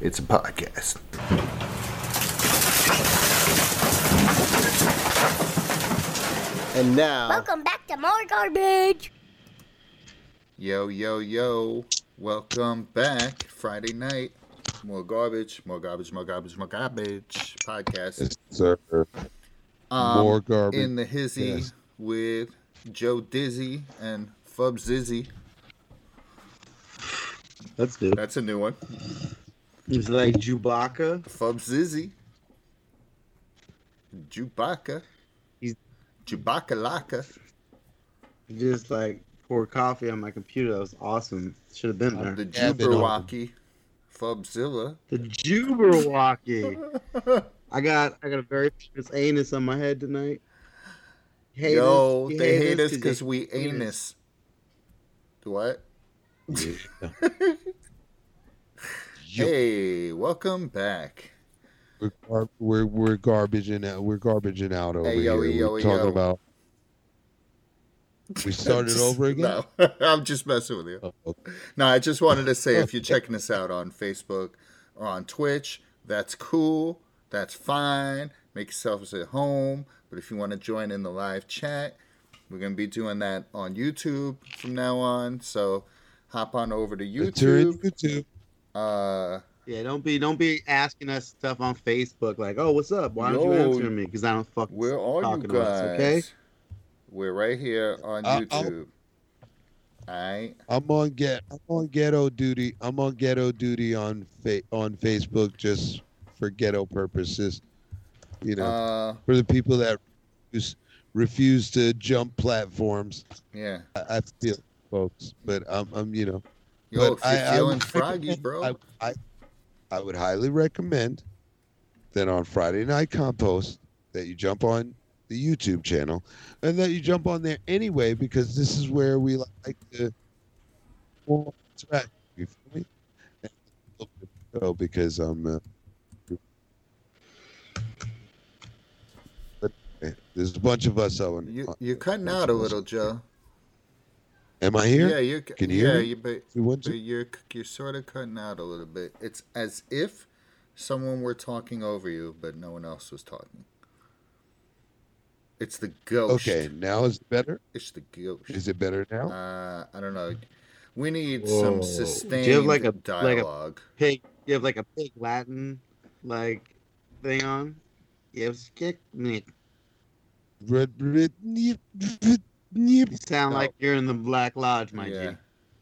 It's a podcast. And now, Welcome back to more garbage. yo, yo, yo, welcome back. Friday night, more garbage, more garbage, more garbage, more garbage podcast. Yes, sir. Um, More garbage. in the hizzy Yes. with Joe Dizzy and Fub Zizzy. That's good. That's a new one. It's like Chewbacca. Fub Zizzy. Chewbacca. He's- Chewbacca Laka. Just like pour coffee on my computer. That was awesome. Should have been uh, there. The Yeah. Jubberwocky. Fubzilla. The Jubberwocky. I got I got a very famous anus on my head tonight. Hate Yo, us. They hate us because we anus. anus. What? Yeah. Hey, welcome back. We're, gar- we're we're garbaging out. We're garbaging out over Hey, yo, here. yo, we're talking yo. about. We started Just- over again. No, I'm just messing with you. Oh, okay. No, I just wanted to say if you're checking us out on Facebook or on Twitch, that's cool. That's fine. Make yourselves at home. But if you want to join in the live chat, we're going to be doing that on YouTube from now on. So hop on over to YouTube. YouTube. Uh, Yeah, don't be don't be asking us stuff on Facebook like, oh, what's up? Why don't you answer me? Because I don't fuck. where are you talking guys? to us, okay? We're right here on Uh, I'll- YouTube. All right. I'm on get. I'm on ghetto duty. I'm on ghetto duty on fa- on Facebook just for ghetto purposes. You know, Uh, for the people that refuse, refuse to jump platforms. yeah. I, I feel, folks, but I'm, I'm, you know. Yo, But I- I would froggy, bro. I, I, I would highly recommend that on Friday Night Compost that you jump on the YouTube channel and that you jump on there anyway because this is where we like to interact. You feel me? And a little bit because um, uh, eh, there's a bunch of us on. You, you're cutting out a little, Joe. Am I here? Yeah, you're. Can you yeah, hear me? You, but, you but you're you're sort of cutting out a little bit. It's as if someone were talking over you, but no one else was talking. It's the ghost. Okay, now is it better? It's the ghost. Is it better now? Uh, I don't know. We need Whoa. some Do you have like a- like a- dialogue. Pig. You have like a pig Latin like thing on. You have kick me. Red, red, neep, red, neep. You sound No. like you're in the Black Lodge, my yeah, G.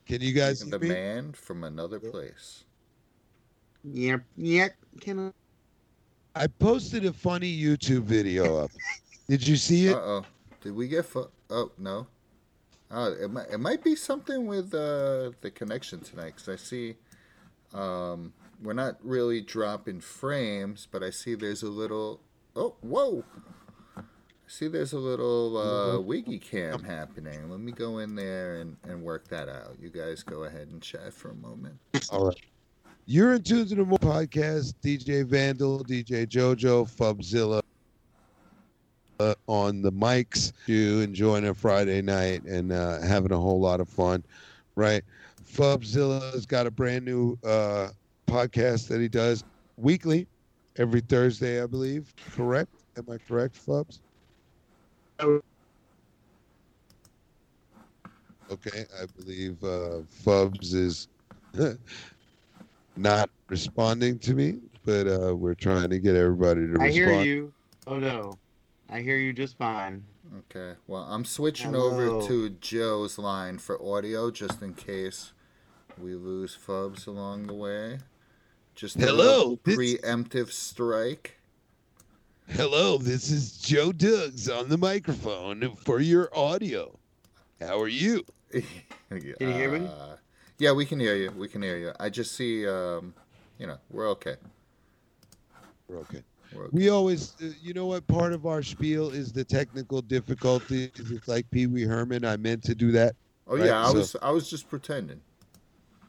Can you guys the hear me? man from another place. Yep, yep. Can I? I posted a funny YouTube video up. Did you see it? Uh oh. Did we get? Fu- oh no. Oh, it might it might be something with uh, the connection tonight because I see um, we're not really dropping frames, but I see there's a little. Oh, whoa! I see there's a little uh, wiggy cam happening. Let me go in there and, and work that out. You guys go ahead and chat for a moment. All right. You're in tune to the More podcast. DJ Vandal, DJ JoJo, Fubzilla uh, on the mics. You enjoying a Friday night and uh, having a whole lot of fun, right? Fubzilla's got a brand new uh, podcast that he does weekly, every Thursday, I believe. Correct? Am I correct, Fubs? Okay, I believe uh, Fubs is not responding to me, but uh, we're trying to get everybody to respond. I hear you. Oh no, I hear you just fine. Okay. Well, I'm switching Hello. over to Joe's line for audio just in case we lose Fubs along the way. Just a Hello, preemptive strike. Hello, this is Joe Duggs on the microphone for your audio. How are you? can you hear me? Yeah, we can hear you. We can hear you. I just see, um, you know, we're okay. We're okay. We're okay. We always, uh, you know what? Part of our spiel is the technical difficulties. It's like Pee Wee Herman. I meant to do that. Oh right, yeah, I so- was I was just pretending.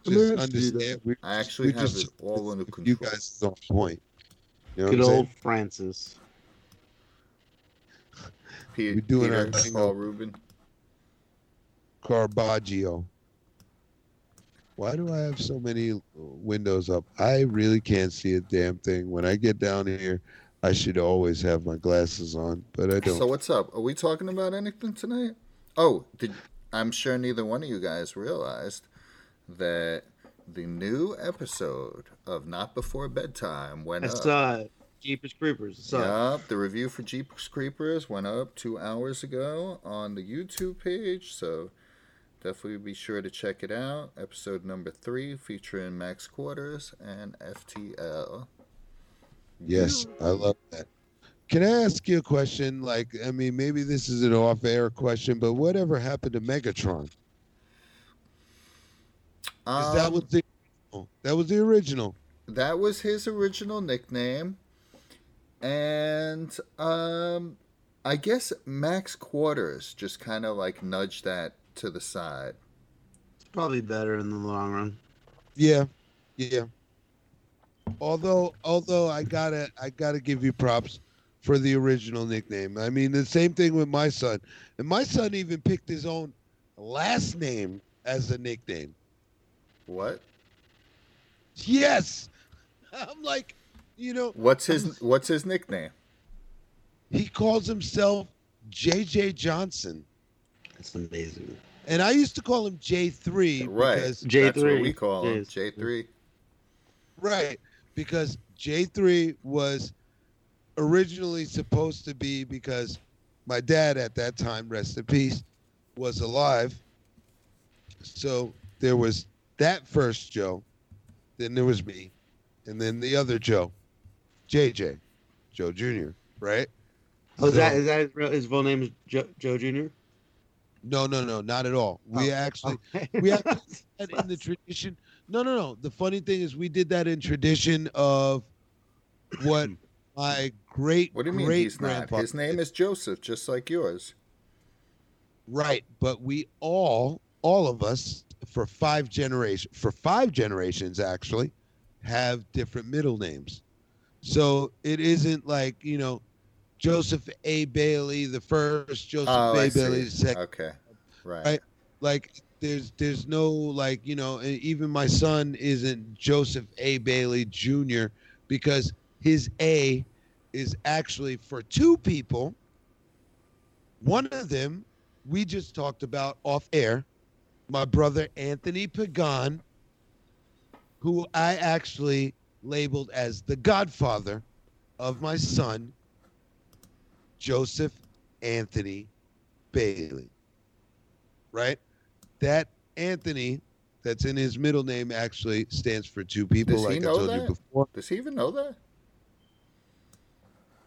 Just Let's understand. We, I actually have just- it all under control. You guys is on point. You know Good what saying? old Francis. Pe- we're doing our Peter thing Paul of- Rubin. Carbaggio. Why do I have so many windows up? I really can't see a damn thing. When I get down here, I should always have my glasses on, but I don't. So what's up? Are we talking about anything tonight? Oh, did I'm sure neither one of you guys realized that the new episode of Not Before Bedtime went I up. Saw it. Jeepers Creepers. I saw the review for Jeepers Creepers went up two hours ago on the YouTube page, so definitely be sure to check it out. Episode number three featuring Max Quarters and FTL. Yes, I love that. Can I ask you a question? Like, I mean, maybe this is an off-air question, but whatever happened to Megatron? Is that Um, was the that was the original? that was his original nickname and um i guess max quarters just kind of like nudged that to the side It's probably better in the long run. Yeah, yeah. Although, although I gotta, I gotta give you props for the original nickname. I mean, the same thing with my son, and my son even picked his own last name as a nickname. what Yes, I'm like, you know, what's his what's his nickname? He calls himself JJ Johnson, That's amazing. and I used to call him J3 right. because J- that's what we call him j3 Right, because J3 was originally supposed to be because my dad at that time, rest in peace, was alive. So there was that first Joe, then there was me, and then the other Joe, JJ, Joe Jr., right? Oh, is So- that is that his, real, his full name is Joe, Joe Jr. No, no, no, not at all. We Oh, actually Okay. we actually did that in the tradition. No, no, no. The funny thing is, we did that in tradition of what my great what do you mean great he's not his name is joseph just like yours right, but we all, all of us, for five generation, for five generations actually, have different middle names. So it isn't like you know, Joseph A. Bailey the first, Joseph oh A. Bailey the second. okay right Right. like there's there's no like you know even my son isn't joseph a bailey jr because his a is actually for two people one of them we just talked about off air my brother anthony pagan who i actually labeled as the godfather of my son joseph anthony bailey right? That Anthony, that's in his middle name, actually stands for two people, Does like I told you that? before. does he even know that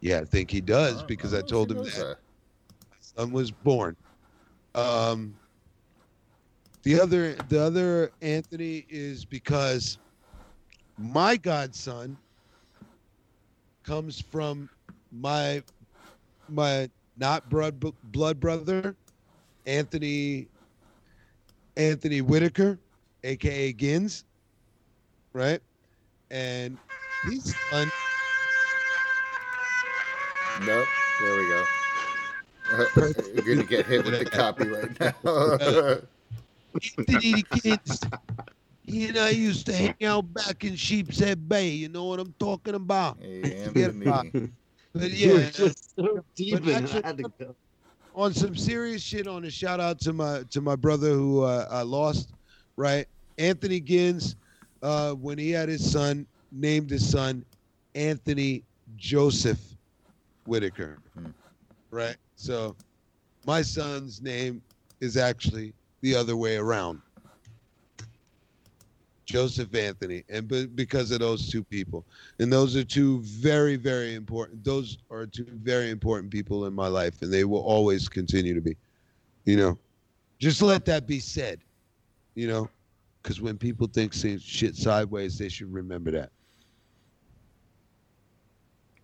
Yeah, I think he does because I I don't know if told him knows that son was born. Um, the other, the other Anthony is because my godson comes from my my not blood blood brother, Anthony Anthony Whitaker, aka Gins, right? And his son Nope. There we go. You're gonna get hit with the copyright now. Anthony Gins. He and I used to hang out back in Sheepshead Bay. You know what I'm talking about? Hey. But yeah, just so deep but actually- I had to go. on some serious shit on a shout out to my to my brother who uh, I lost, right? Anthony Gins, uh, when he had his son, named his son Anthony Joseph Whitaker, Hmm. right? So my son's name is actually the other way around. Joseph Anthony, and be- because of those two people, and those are two very, very important. Those are two very important people in my life, and they will always continue to be. You know, just let that be said. You know, because when people think shit sideways, they should remember that.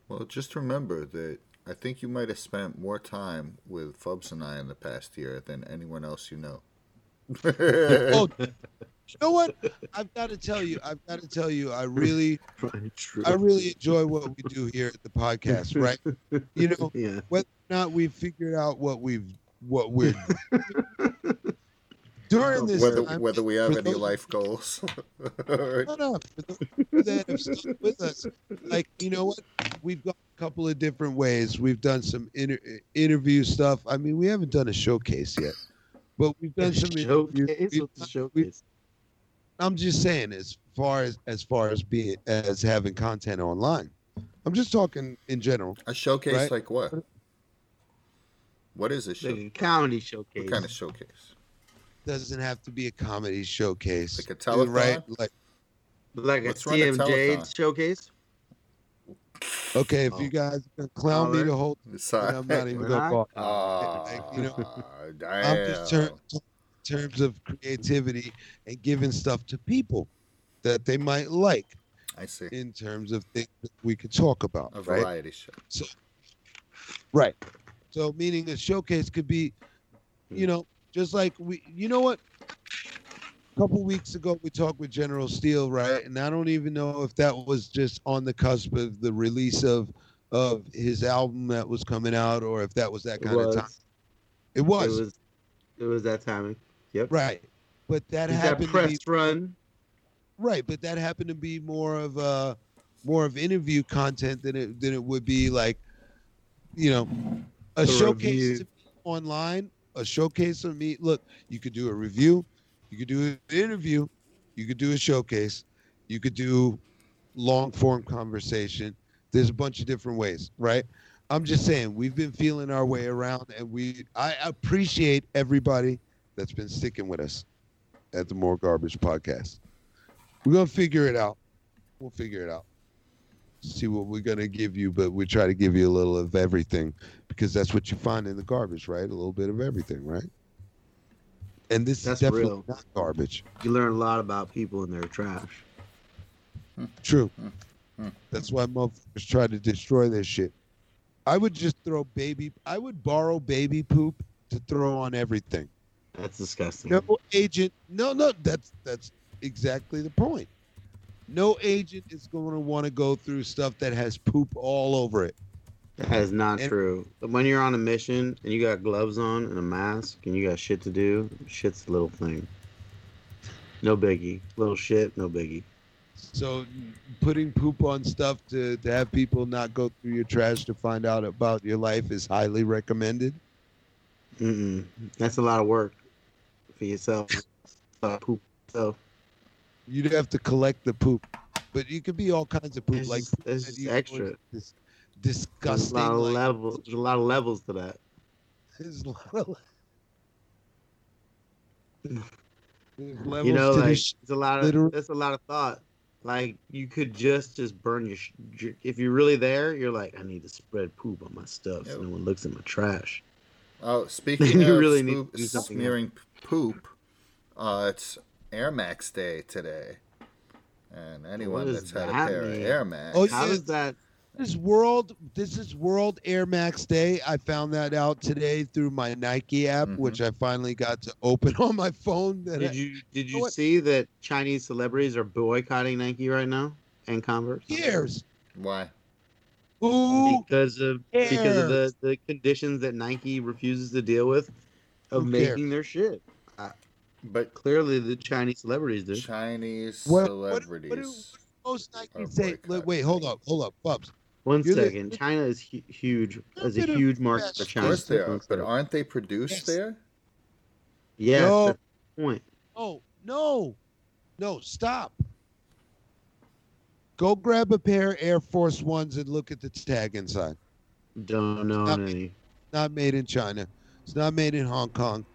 Well, just remember that I think you might have spent more time with Fubs and I in the past year than anyone else you know. Oh, you know what? I've got to tell you. I've got to tell you. I really, I really enjoy what we do here at the podcast. Right? You know, yeah. whether or not we've figured out what we've what we're during this whether time, whether we have any those- life goals. Or- No, no. Those that have stuck with us, like you know what, we've got a couple of different ways. We've done some inter- interview stuff. I mean, we haven't done a showcase yet, but we've done some interviews. showcase. We've- What's the showcase? I'm just saying, as far as as far as being as having content online, I'm just talking in general. a showcase Right. like what? What is a Like a comedy showcase. What kind of showcase? Doesn't have to be a comedy showcase, Like a dude, right? Like, like a Let's a TMJ showcase. Okay, if Oh. you guys are gonna clown me Alright. the whole, Sorry. I'm not even gonna not- call. Ah, Like, you know, damn. I'm just ter- in terms of creativity and giving stuff to people that they might like I see. in terms of things that we could talk about, A right? variety show. Right. So meaning a showcase could be, you know, just like we, you know what? A couple weeks ago we talked with General Steele, right? And I don't even know if that was just on the cusp of the release of of his album that was coming out, or if that was that kind was. of time. It was, It was. It was that timing. Yep. right. But that He's that happened to press be run. right. But that happened to be more of a more of interview content than it than it would be like, you know, a A showcase online. A showcase of me. Look, you could do a review, you could do an interview, you could do a showcase, you could do long form conversation. There's a bunch of different ways, right? I'm just saying we've been feeling our way around, and we I appreciate everybody that's been sticking with us at the More Garbage Podcast. We're gonna figure it out. We'll figure it out. See what we're gonna give you, but we try to give you a little of everything because that's what you find in the garbage, right? A little bit of everything, right? And this That's is definitely real. not garbage. You learn a lot about people and their trash. True. Hmm. Hmm. That's why motherfuckers try to destroy this shit. I would just throw baby. I would borrow baby poop to throw on everything. That's disgusting. No agent. No, no. That's that's exactly the point. No agent is going to want to go through stuff that has poop all over it. That is not And- true. But when you're on a mission and you got gloves on and a mask and you got shit to do, shit's a little thing. No biggie. Little shit, no biggie. So putting poop on stuff to, to have people not go through your trash to find out about your life is highly recommended. Mm-mm. That's a lot of work for yourself. Uh, poop yourself. You'd have to collect the poop, but you could be all kinds of poop, It's like just- it's that just you- extra. This There's a disgusting. lot of like- levels. There's a lot of levels to that. There's a lot of- levels you know, like this it's a lot of literal- that's a lot of thought. Like you could just just burn your. Sh- your- if you're really there, you're like, I need to spread poop on my stuff, so no one looks at my trash. Oh, speaking You of really need poop- to do something smearing poop, uh, it's Air Max Day today, and anyone does that's had a pair mean? of Air Max, Oh, How yeah. does that? This is world. This is World Air Max Day. I found that out today through my Nike app, Mhm. which I finally got to open on my phone. That I- Did you did know you what? see that Chinese celebrities are boycotting Nike right now and Converse years. why? Ooh, because of because of the the conditions that Nike refuses to deal with of Who cares? making their shit. But Clearly, the Chinese celebrities do. Chinese What- what- what do- celebrities. most Nike say. wait, hold up, hold up, Bubs. One You're the- China is hu- huge. Is a huge market for best. of China. course they are, but aren't they produced Yes. there? Yes, No. that's the point. Oh no, no, stop. Go grab a pair of Air Force Ones and look at the tag inside. Don't know Stop. any. Not made in China. It's not made in Hong Kong.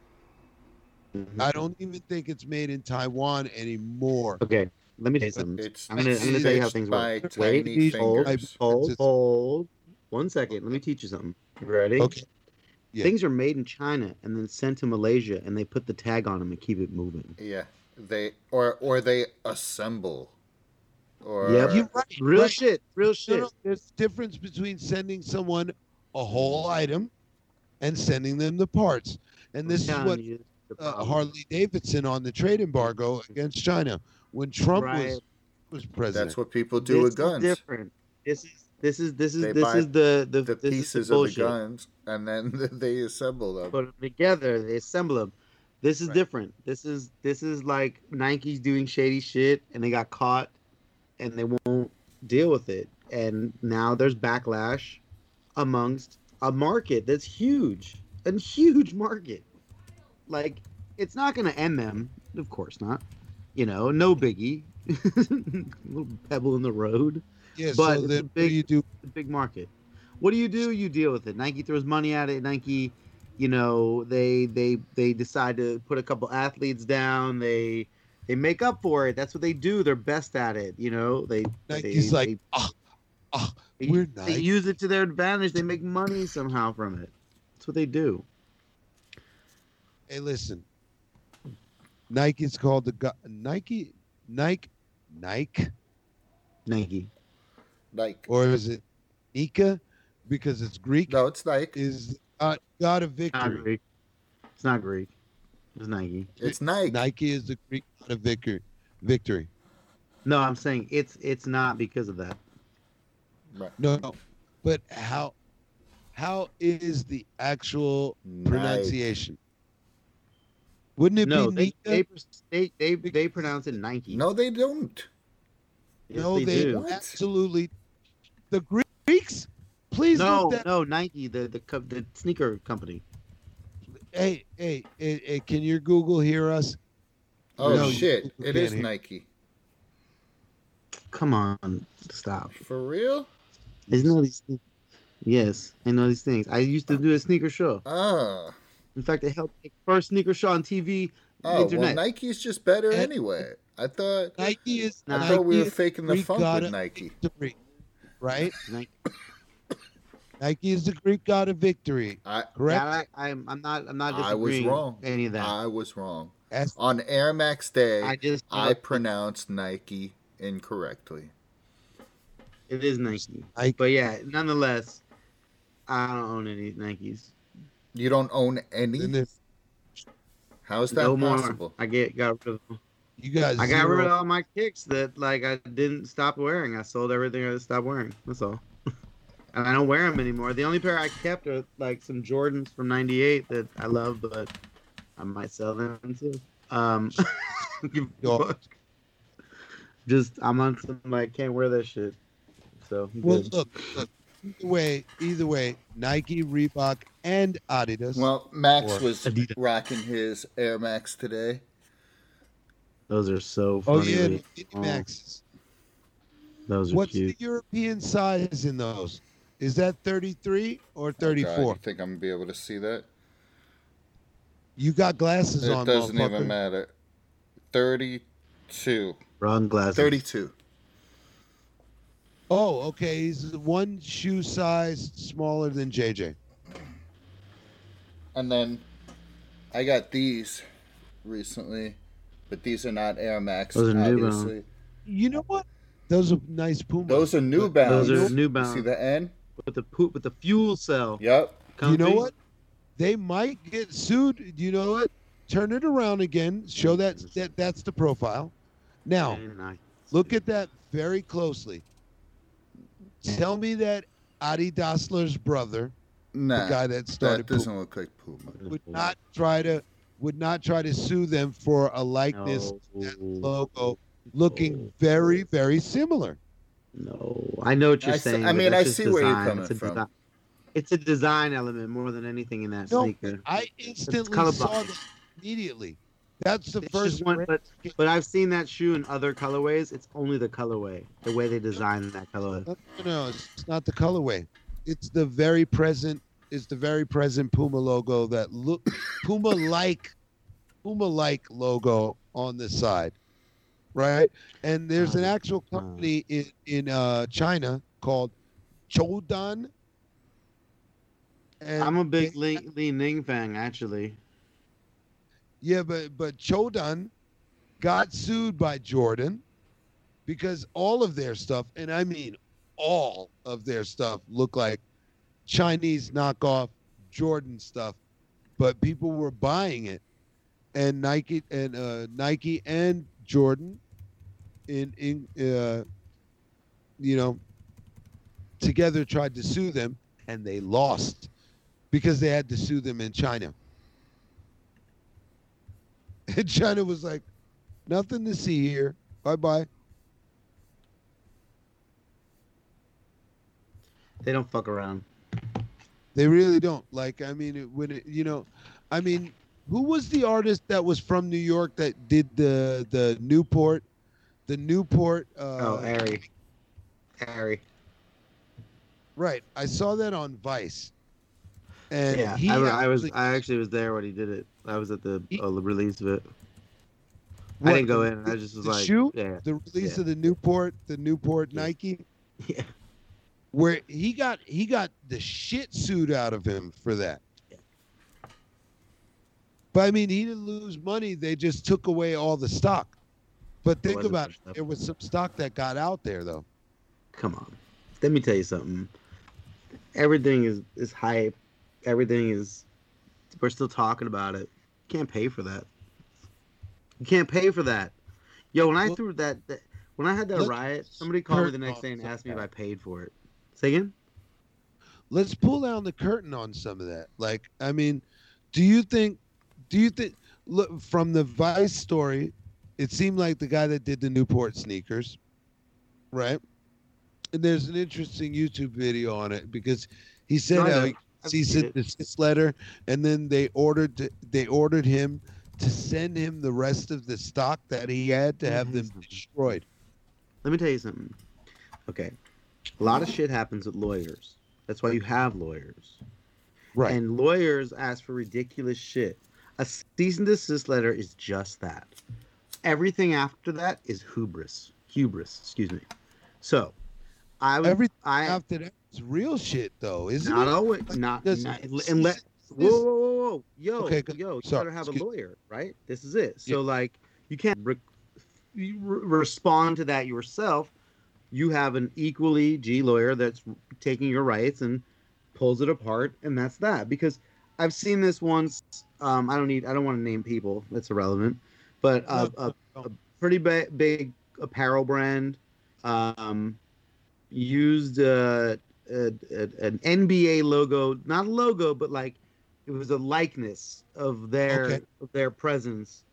Mhm. I don't even think it's made in Taiwan anymore. Okay, let me tell you something. It's I'm gonna- I'm gonna tell you how things work. Wait, hold, fingers. Hold, hold. One second. Let me teach you something. You ready? Okay. Yeah. Things are made in China and then sent to Malaysia, and they put the tag on them and keep it moving. Yeah, they or or they assemble. Or Yep. You're right. Real right. shit. Real shit. no, there's a difference between sending someone a whole item and sending them the parts. And this is what telling you, the uh. Harley Davidson on the trade embargo against China when Trump Right. was was president. that's what people do this with is guns. different. This is this is this is They this is the the, The this pieces is the of the guns, and then they assemble them. Put them together. They assemble them. This is Right. different. This is this is like Nike's doing shady shit and they got caught and they won't deal with it. And now there's backlash amongst a market that's huge. A huge market. Like it's not gonna end them, of course not. You know, no biggie. little pebble in the road. Yeah, But so then what do big- you do? The big market. What do you do? You deal with it. Nike throws money at it. Nike, you know, they they they decide to put a couple athletes down. They they make up for it. That's what they do. They're best at it. You know, they Nike's they, like, ah, ah, they, we're they use it to their advantage. They make money somehow from it. That's what they do. Hey, listen. Nike's called the go- Nike, Nike, Nike, Nike. Like or is it Nika? Because it's Greek. no, it's Nike. Is uh, God of Not victory. Greek. It's not Greek. It's Nike. It's Nike. Nike is the Greek God of victory. Victory. No, I'm saying it's it's not because of that. Right. No, no. But how? How is the actual Nike. pronunciation? Wouldn't it No, be they Nika? they, they they they pronounce it Nike. No, they don't. Yes, no, they, they do. Absolutely. The Greeks. Please No, that. no, Nike, the the the sneaker company. Hey, hey, hey, hey, can your Google hear us? Oh No, shit! you It can't is hear. Nike. Come on, stop. For real? Isn't know these things? Yes, I know these things. I used to do a sneaker show. Ah. In fact, I helped make first sneaker show on TV. Oh well. Nike's just better And- anyway. I thought. Nike is. I Nike thought we were faking the Greek funk with Nike. victory, right? Nike. Nike is the Greek god of victory. I Correct. I, I'm I'm not I'm not I was wrong. any of that. I was wrong. That's- On Air Max Day, I just I pronounced Nike incorrectly. it is Nike. Nike. But yeah, nonetheless, I don't own any Nikes. You don't own any? How is that no possible? more. I get got rid of them. you guys, I got rid of all my kicks that like I didn't stop wearing. I sold everything I stopped wearing. That's all. and I don't wear them anymore. The only pair I kept are like some Jordans from '98 that I love, but I might sell them too. Um, give a Yo. fuck. just I'm on some like can't wear that shit. So I'm Well, good. look, look. Either way, either way, Nike, Reebok, and Adidas. Well, Max was Adidas. rocking his Air Max today. those are so funny. oh funny. yeah, Lee. the Oh, Maxes. those are What's cute. the European size in those? Is that 33 or Oh, God, 34? you think I'm gonna be able to see that? you got glasses It on, doesn't even matter. Thirty-two. Wrong glasses. Thirty-two. Oh, okay. He's one shoe size smaller than JJ. And then I got these recently, but these are not Air Max. Those are New obviously. You know what? Those are nice Puma. Those are New But- Balance. Those are New You Balance. see the N? with the poop with the fuel cell. Yep. You know what? They might get sued. You know what? Turn it around again. Show that that that's the profile. Now, look at that very closely. Tell me that Adi Dassler's brother, Nah. the guy that started that doesn't Puma, look like Puma. would not try to would not try to sue them for a likeness No. that logo looking very very similar. No, I know what you're I see- saying. I mean, I just see where you're coming it's a from. Design. It's a design element more than anything in that No, sneaker. I instantly colorblind. saw that immediately. That's the It's first one, but but I've seen that shoe in other colorways. It's only the colorway, the way they designed that colorway. No, no, no, it's not the colorway. It's the very present. It's the very present Puma logo that look Puma like Puma like logo on the side, right? And there's an actual company in in uh, China called Qiaodan. And I'm a big Li, Li Ning fan, actually. Yeah, but but Qiaodan got sued by Jordan because all of their stuff, and I mean all of their stuff, look like Chinese knockoff Jordan stuff, but people were buying it, and Nike and uh, Nike and Jordan, in in uh, you know, together tried to sue them, and they lost because they had to sue them in China. And China was like, nothing to see here. Bye bye. They don't fuck around. They really don't. Like, I mean, it, when it, you know, I mean, who was the artist that was from New York that did the the Newport, the Newport? Uh, oh, Ari. Harry. Right. I saw that on Vice. And Yeah, I, I was. I actually was there when he did it. I was at the, He- uh, the release of it. I didn't go in. I just was the like, shoe? yeah, the release yeah. of the Newport, the Newport Yeah. Nike, yeah. Where he got he got the shit suit out of him for that. But I mean, he didn't lose money. They just took away all the stock. But think about it. There was some stock that got out there, though. Come on. Let me tell you something. Everything is is hype. Everything is. We're still talking about it. You can't pay for that. You can't pay for that. Yo, when I Well- threw that, that when I had that riot, somebody called me the next day and asked me if I paid for it. Say again? Let's pull down the curtain on some of that. Like, I mean, do you think? Do you think? Look from the Vice story, it seemed like the guy that did the Newport sneakers, right? And there's an interesting YouTube video on it because he said No, how he he sent this, letter, and then they ordered to, they ordered him to send him the rest of the stock that he had to have them Mhm. destroyed. Let me tell you something. Okay. A lot of shit happens with lawyers. That's why you have lawyers. Right. And lawyers ask for ridiculous shit. A cease and desist letter is just that. Everything after that is hubris. Hubris, excuse me. So, I would. Everything I After that, it's real shit, though, isn't not it? always Like, not, does- not unless. and Whoa, whoa, whoa, whoa, yo, Okay, yo, you sorry, better have a lawyer, right? This is it. So, Yeah. like, you can't re- respond to that yourself. You have an equally G lawyer that's taking your rights and pulls it apart, and that's that. Because I've seen this once. Um, I don't need. I don't want to name people. That's irrelevant. But uh, No, a, a pretty ba- big apparel brand um, used uh, a, a, an NBA logo, not a logo, but like it was a likeness of their Okay. of their presence.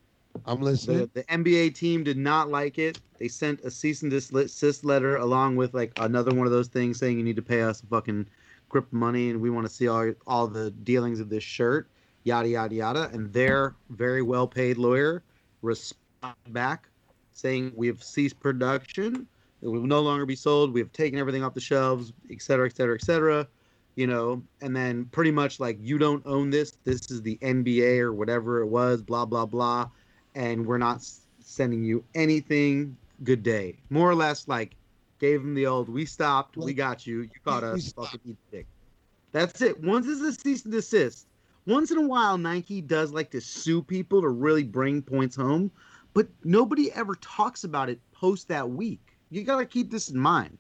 I'm listening. The, the NBA team did not like it. They sent a cease and desist letter along with like another one of those things saying you need to pay us fucking grip money and we want to see all all the dealings of this shirt, yada yada yada. And their very well paid lawyer responded back saying we have ceased production. It will no longer be sold. We have taken everything off the shelves, et cetera, et cetera, et cetera. You know, and then pretty much like you don't own this. This is the NBA or whatever it was. Blah blah blah and we're not sending you anything. Good day. More or less, like gave him the old. We stopped. We got you. You caught us. Fucking eat dick. That's it. Once is a cease and desist. Once in a while, Nike does like to sue people to really bring points home, but nobody ever talks about it post that week. You gotta keep this in mind.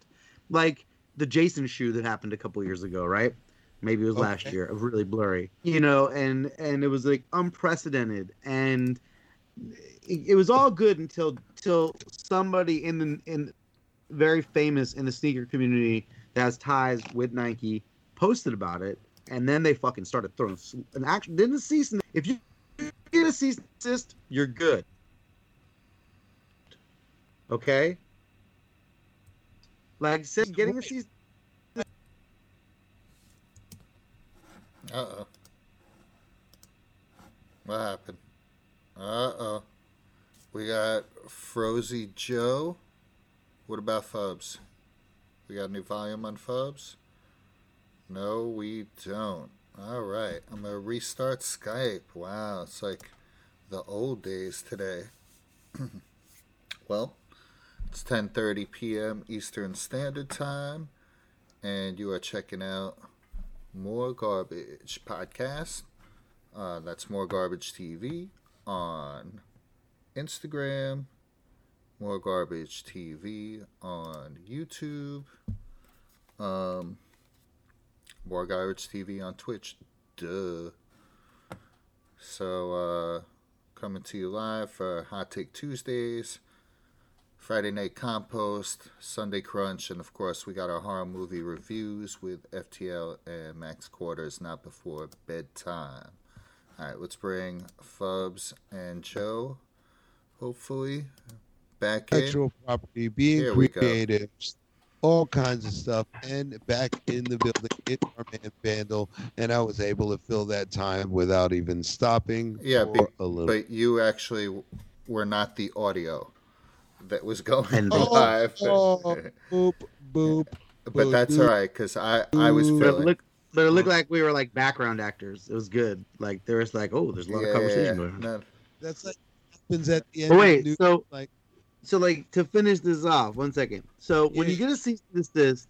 Like the Jason shoe that happened a couple years ago, right? Maybe it was last Okay. year. Really blurry, you know, and and it was like unprecedented and it, was all good until till somebody in the in very famous in the sneaker community that has ties with Nike posted about it, and then they fucking started throwing an action. Didn't cease. and- If you get a cease and desist, you're good. Okay. Like I said, getting a cease. Uh oh. What happened? Uh oh. We got Frozy Joe. What about Fubs? We got a new volume on Fubs? No, we don't. All right. I'm going to restart Skype. Wow. It's like the old days today. well, it's 10:30 p.m. Eastern Standard Time and you are checking out more Garbage podcast. Uh, that's More Garbage TV on Instagram. More Garbage TV on YouTube. Um, More Garbage TV on Twitch. Duh. So, uh, coming to you live for Hot Take Tuesdays. Friday Night Compost, Sunday Crunch, and of course, we got our horror movie reviews with FTL and Max Quarters not before bedtime. All right, let's bring Fubs and Joe, hopefully, back in. Intellectual property, being Here creative, all kinds of stuff, and back in the building, it's our man Vandal, and I was able to fill that time without even stopping Yeah, for be- a little. But you actually were not the audio that was going Oh, live. oh, boop, boop. but that's all right because I I was Ooh. But it feeling. looked, but it looked mm. like we were like background actors. It was good. Like there was like, oh, there's a lot of conversation going on. no, That's like happens at the end. But of wait, new- so like so like to finish this off, one second. So when you get a cease and desist,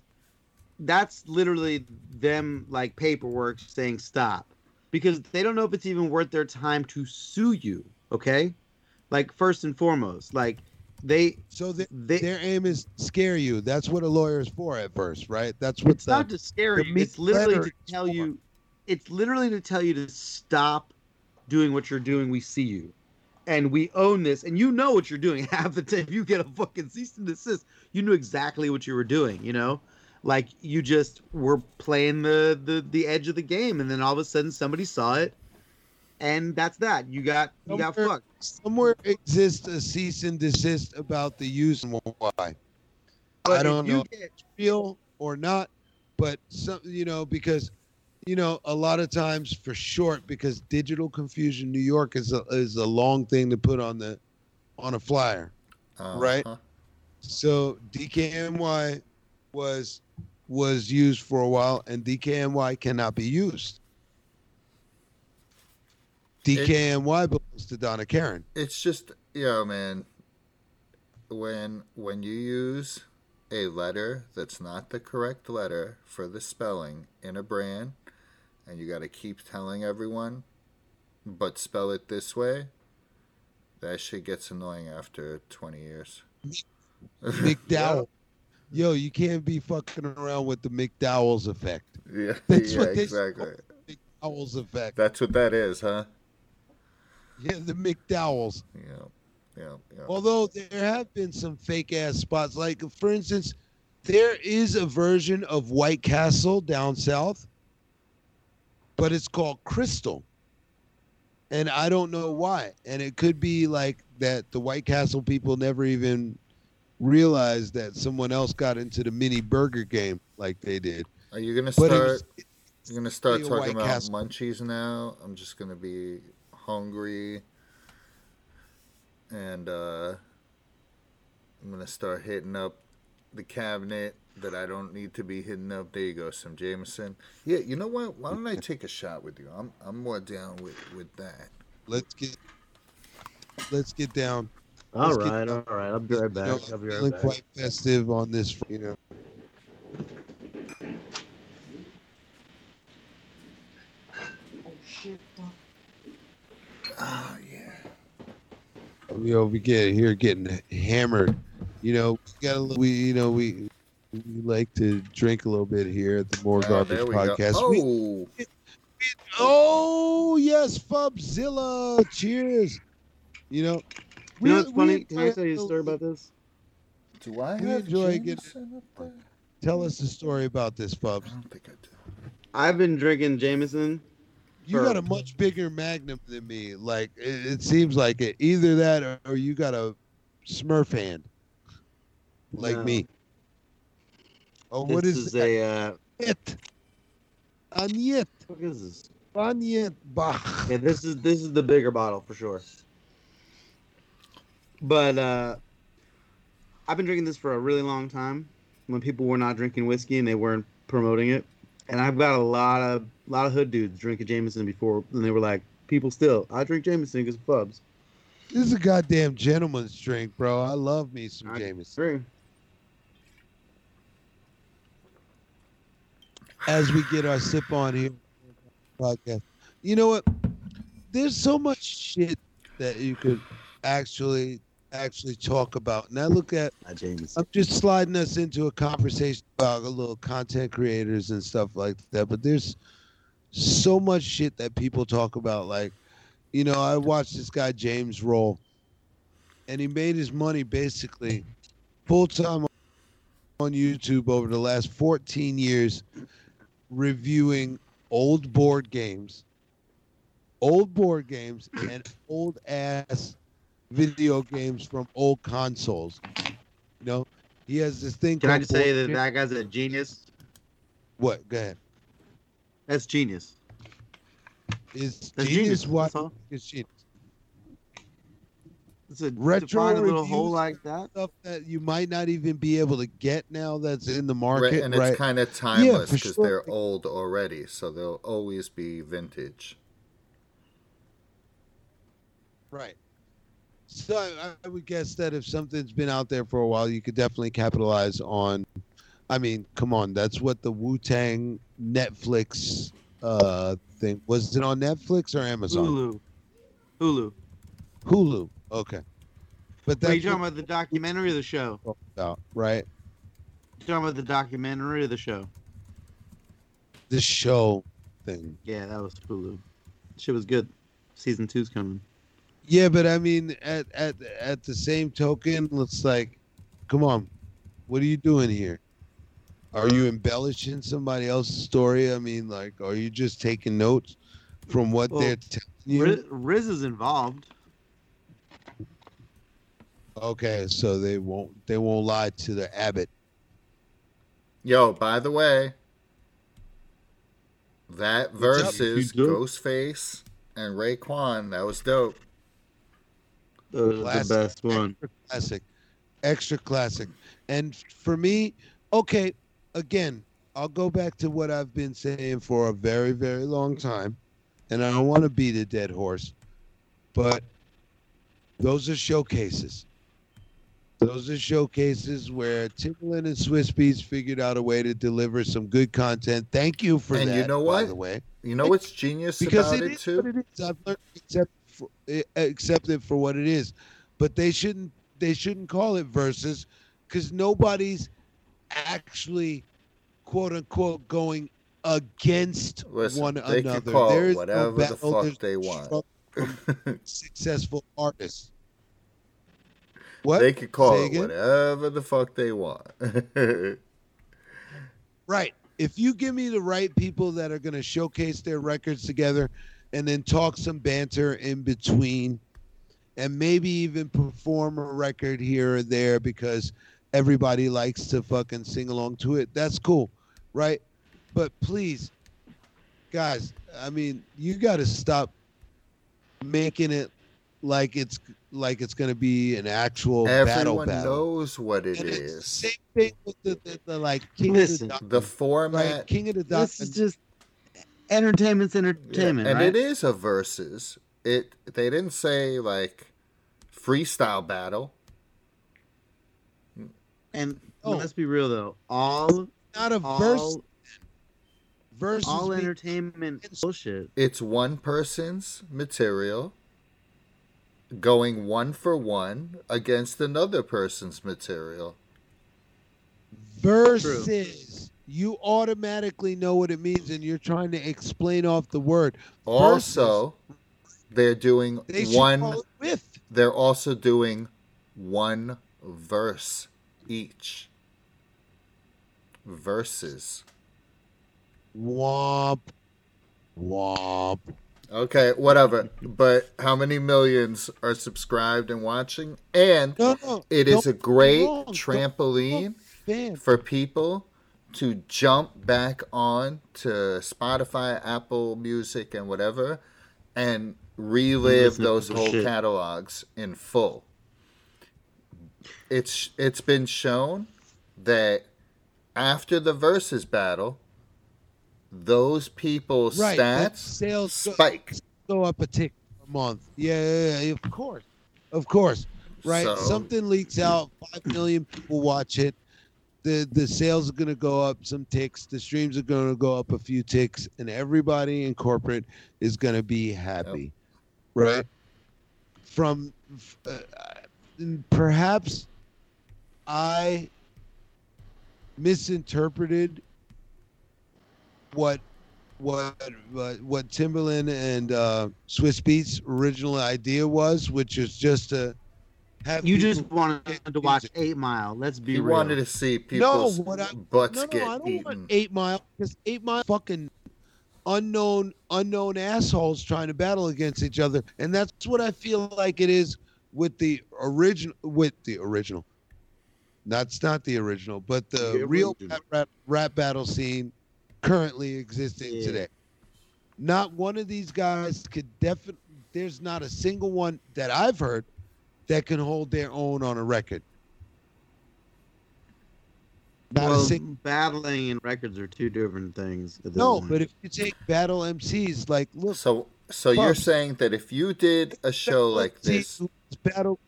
that's literally them like paperwork saying stop, because they don't know if it's even worth their time to sue you. Okay, like first and foremost, like they so the, they. their aim is scare you. That's what a lawyer is for at first, right? That's what It's the, not to scare you. It's literally to is tell for. you. It's literally to tell you to stop doing what you're doing. We see you, and we own this. And you know what you're doing. Half the time, you get a fucking cease and desist. You knew exactly what you were doing. You know, like you just were playing the the the edge of the game, and then all of a sudden somebody saw it, and that's that. You got you got Somewhere- fucked. somewhere exists a cease and desist about the use and why. But I don't you know if get- it's real or not, but some you know because you know a lot of times for short because digital confusion New York is a, is a long thing to put on the on a flyer. Right. uh-huh. So DKNY was was used for a while, and DKNY cannot be used. DKNY belongs to Donna Karan. It's just yeah, man. When when you use a letter that's not the correct letter for the spelling in a brand, and you got to keep telling everyone, but spell it this way. That shit gets annoying after twenty years. McDowell. Yo, you can't be fucking around with the McDowell's effect. yeah, That's yeah, what exactly. McDowell's effect. That's what that is, huh? Yeah, the McDowells. Yeah, yeah, yeah. Although there have been some fake ass spots, like for instance, there is a version of White Castle down south, but it's called Krystal. And I don't know why. And it could be like that the White Castle people never even realized that someone else got into the mini burger game like they did. Are you gonna start? was, You're gonna start talking about Castle. munchies now. I'm just gonna be hungry, and uh, I'm gonna start hitting up the cabinet that I don't need to be hitting up. There you go, some Jameson. Yeah, you know what? Why don't I take a shot with you? I'm I'm more down with with that. let's get let's get down. All Let's get- right, all right. I'll be right You back. know, I'll be feeling right back. quite festive on this, you know. Oh yeah. You know, we over get here getting hammered. You know, we got a little, we you know we we like to drink a little bit here at the More Oh, Garbage there Podcast. go. We- Oh, oh yes, Fubzilla! Cheers. You know, You know what's funny? Can I tell you a story about this? do I We have enjoy getting- Jameson up there? Tell us the story about this, Fubs. I don't think I do. I've been drinking Jameson. You got a much bigger Magnum than me. Like it, it seems like it. Either that, or, or you got a Smurf hand, like No. me. Oh, This what is, is that? a uh, It. Aniet. what is this? Aniet Bach. Yeah, this is this is the bigger bottle for sure. But uh I've been drinking this for a really long time when people were not drinking whiskey and they weren't promoting it. And I've got a lot of lot of hood dudes drinking Jameson before and they were like, people still, I drink Jameson because pubs. This is a goddamn gentleman's drink, bro. I love me some I Jameson. agree. As we get our sip on here, podcast. You know what? There's so much shit that you could actually actually talk about. And I look at. I'm just sliding us into a conversation about a little content creators and stuff like that. But there's so much shit that people talk about. Like, you know, I watched this guy James Rolfe, and he made his money basically full time on YouTube over the last 14 years, reviewing old board games old board games and old ass video games from old consoles. You know, he has this thing. Can I called just say that game- that guy's a genius? What? Go ahead. That's genius. Is That's genius genius. what That's is genius? It's a Retro to a little hole like that. Stuff that you might not even be able to get now that's in the market. Right, market, and right? it's kind of timeless for because sure. they're old already, so they'll always be vintage. Right. So I, I would guess that if something's been out there for a while, you could definitely capitalize on. I mean, come on, that's what the Wu Tang Netflix uh thing was. It on Netflix or Amazon? Hulu. Hulu. Hulu. Okay. But Are you talking what about the documentary or the show? about, right? You talking about the documentary or the show? The show thing. Yeah, that was Hulu. Shit was good. Season two's coming. Yeah, but I mean, at at at the same token, it's like, come on, what are you doing here? Are you embellishing somebody else's story? I mean, like, are you just taking notes from what Well, they're telling you? RZA, RZA is involved. Okay, so they won't they won't lie to the abbot. Yo, by the way, that versus Ghostface and Raekwon, that was dope. The, the best one. Extra classic, extra classic. And for me, okay, again, I'll go back to what I've been saying for a very, very long time, and I don't want to beat a dead horse, but those are showcases. Those are showcases where Timbaland and Swizz Beatz figured out a way to deliver some good content. Thank you for And that. you know what? By the way, You know what's genius because about it it, is too? what it is. I've learned to accept for, eh, accept it for what it is, but they shouldn't they shouldn't call it versus because nobody's actually quote unquote going against Listen, one they another. can call There it is no whatever the fuck they want. successful artists. What They can call Say it again? whatever the fuck they want. Right. If you give me the right people that are going to showcase their records together and then talk some banter in between and maybe even perform a record here or there because everybody likes to fucking sing along to it, that's cool. Right. But please, guys, I mean, you got to stop making it like it's like it's going to be an actual battle Everyone knows what it And it's the is. same thing with the, the, the like King Listen, of the, The format, right? King of the Dot. This is just entertainment's Yeah, entertainment, and right? it is a versus. It they didn't say like freestyle battle. And Oh. let's be real though, all not a verse all, versus all entertainment It's- bullshit. It's one person's material going one for one against another person's material. versus. You automatically know what it means, and you're trying to explain off the word. Also, they're doing They one with. they're also doing one verse each. Verses. Womp, womp. Okay, whatever. But how many millions are subscribed and watching? And No, no. it is a great trampoline for people to jump back on to Spotify, Apple Music, and whatever, and relive those whole shit. catalogs in full. It's it's been shown that after the versus battle, those people's Right. stats sales spike. go up a tick a month. Yeah, yeah, yeah, of course, of course. Right. So- Something leaks out, five million people watch it. The the sales are gonna go up some ticks. The streams are gonna go up a few ticks, and everybody in corporate is gonna be happy, right? From uh, perhaps I misinterpreted what what what, what Timbaland and uh, Swizz Beatz original idea was, which is just to have You just wanted to watch music. Eight Mile. Let's be He real. wanted to see no, people's what I, butts no, no, get I don't eaten. want Eight Mile because Eight Mile fucking unknown unknown assholes trying to battle against each other, and that's what I feel like it is with the original with the original. That's not the original, but the The real rap, rap, rap battle scene currently existing Yeah. today. Not one of these guys could definitely. There's not a single one that I've heard that can hold their own on a record. Not a well, single. battling and records are two different things. at No, point. but if you take battle MCs, like look, So, so you're saying that if you did a show like this, battle,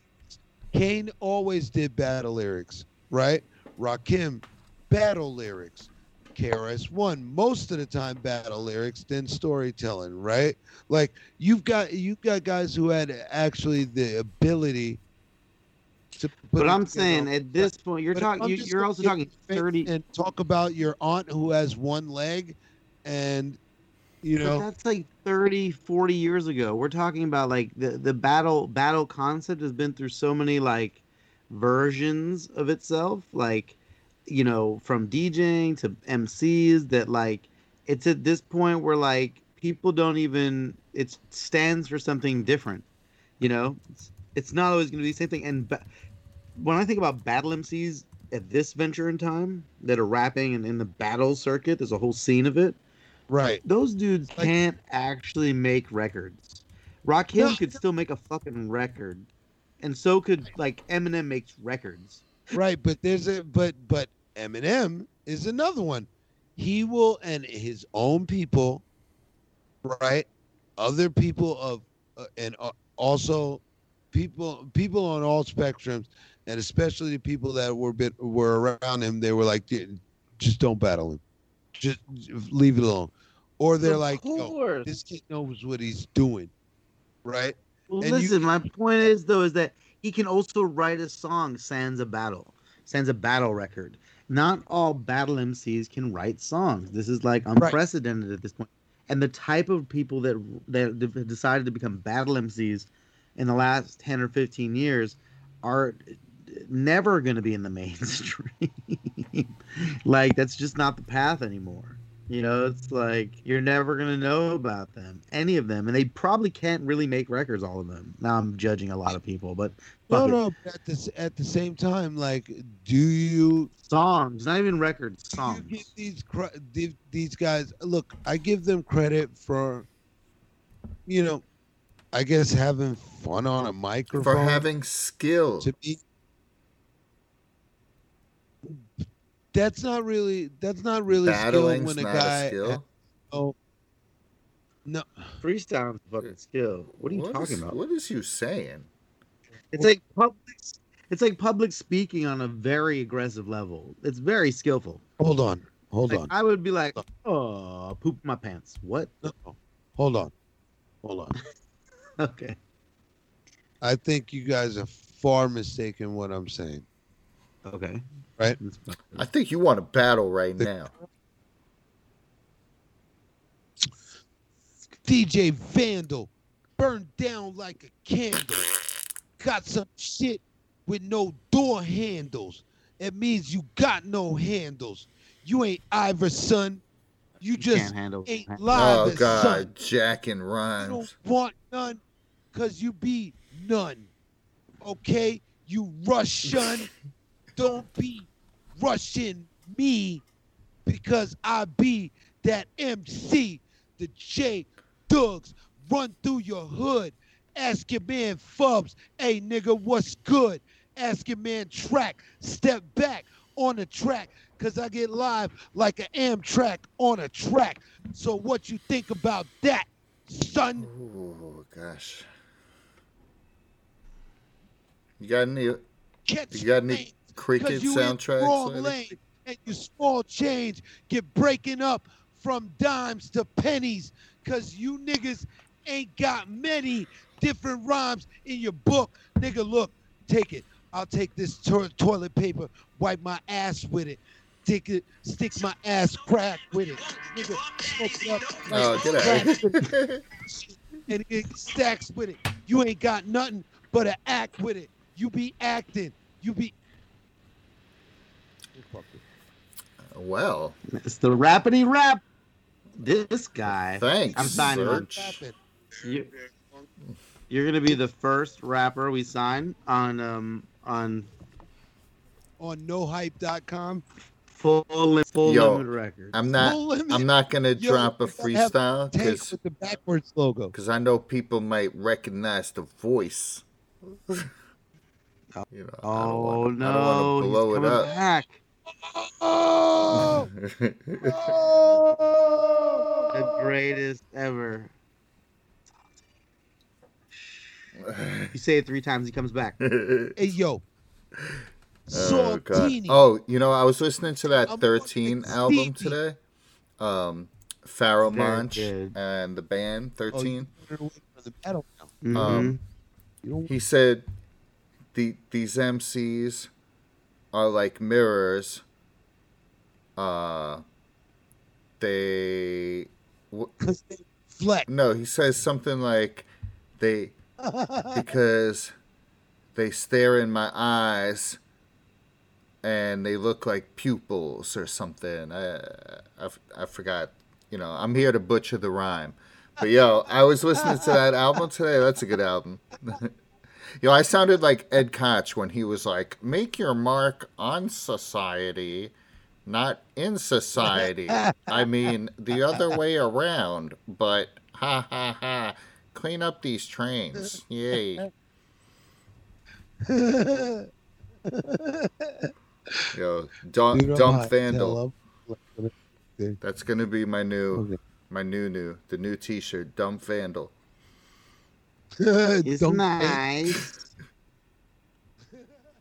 Kane always did battle lyrics, right? Rakim, battle lyrics. KRS One, most of the time battle lyrics, than storytelling, right? Like you've got you've got guys who had actually the ability to. Put But I'm saying at this point, you're talking. You, you're also talking thirty. and talk about your aunt who has one leg, and you But know, that's like 30, 40 years ago. We're talking about like the the battle battle concept has been through so many like versions of itself, like you know, from DJing to MCs that like it's at this point where like people don't even it stands for something different. You know, it's, it's not always going to be the same thing. And ba- when I think about battle MCs at this venture in time that are rapping and in the battle circuit, there's a whole scene of it right? those dudes Like- can't actually make records. Rakim No, could still make a fucking record, and so could like Eminem makes records. Right, but there's a but but Eminem is another one. He will and his own people, right? Other people of uh, and uh, also people people on all spectrums, and especially the people that were bit were around him. They were like, just don't battle him, just leave it alone, or they're Of like, this kid knows what he's doing, right? Well, and you- listen, my point is though is that he can also write a song sans a battle, sans a battle record. Not all battle MCs can write songs. This is like unprecedented at this point. And the type of people that that decided to become battle MCs in the last ten or fifteen years are never going to be in the mainstream. like that's just not the path anymore. You know, it's like you're never gonna know about them, any of them, and they probably can't really make records, all of them. Now I'm judging a lot of people, but No, it. no. but At the at the same time, like, do you songs, not even records, do songs. you give these cre- these- these guys look i give them credit for you know i guess having fun on a microphone for having skill, to me that's not really that's not really skill when a guy a skill. oh no Freestyle fucking skill. What are you What talking is- about? What is you saying? It's like public. It's like public speaking on a very aggressive level. It's very skillful. hold on hold Like, on I would be like, "Oh, poop my pants." What? No, hold on hold on Okay. i think you guys are far mistaken what i'm saying Okay. Right. I think you want a battle right The- now. DJ Vandal, burned down like a candle. Got some shit with no door handles. It means you got no handles. You ain't Iverson. You just can't handle. ain't live Oh God, son. jacking You rhymes. don't want none because you be none. Okay? You Russian. don't be rushing me because I be that MC, the J Dugs. Run through your hood. Ask your man Fubs, hey nigga, what's good? Ask your man Track, step back on the track, cause I get live like an Amtrak on a track. So what you think about that, son? Oh gosh. You got any Catch you got any cricket 'cause you in soundtracks? wrong lane, and your small change get breaking up from dimes to pennies, cause you niggas ain't got many different rhymes in your book. Nigga, look, take it. I'll take this to- toilet paper, wipe my ass with it. Stick it, stick my ass crack with it. Nigga, smoke up oh, like Oh, get out. and it stacks with it. You ain't got nothing but an act with it. You be acting. You be. Well, It's the rapidy rap. This guy. Thanks. I'm signing on. Serge. You, you're gonna be the first rapper we sign on um on On nohype.com. full lim- full Yo, limit records. I'm not. Limit. I'm not gonna Yo, drop a we gotta have freestyle because with the backwards logo. because I know people might recognize the voice. you know, I don't oh wanna- no, I don't blow he's it coming up. back. Oh! The greatest ever. You say it three times, he comes back. Hey yo. Oh, oh, you know, I was listening to that 13 album today. Um, Pharoahe Very Monch and the band Oh, 13. you better wait for the metal now. Mhm. Um, he said the these MCs are like mirrors. Uh, they w- because they flex. no, he says something like they because they stare in my eyes and they look like pupils or something. I, I, I forgot. You know, I'm here to butcher the rhyme. But yo, I was listening to that album today. That's a good album. yo, I sounded like Ed Koch when he was like, "Make your mark on society, not in society." I mean, the other way around. But ha ha ha, clean up these trains, yay! Yo, dump, You know dump vandal. That's gonna be my new, Okay. my new new, the new T-shirt, dump vandal. It's Don't- nice.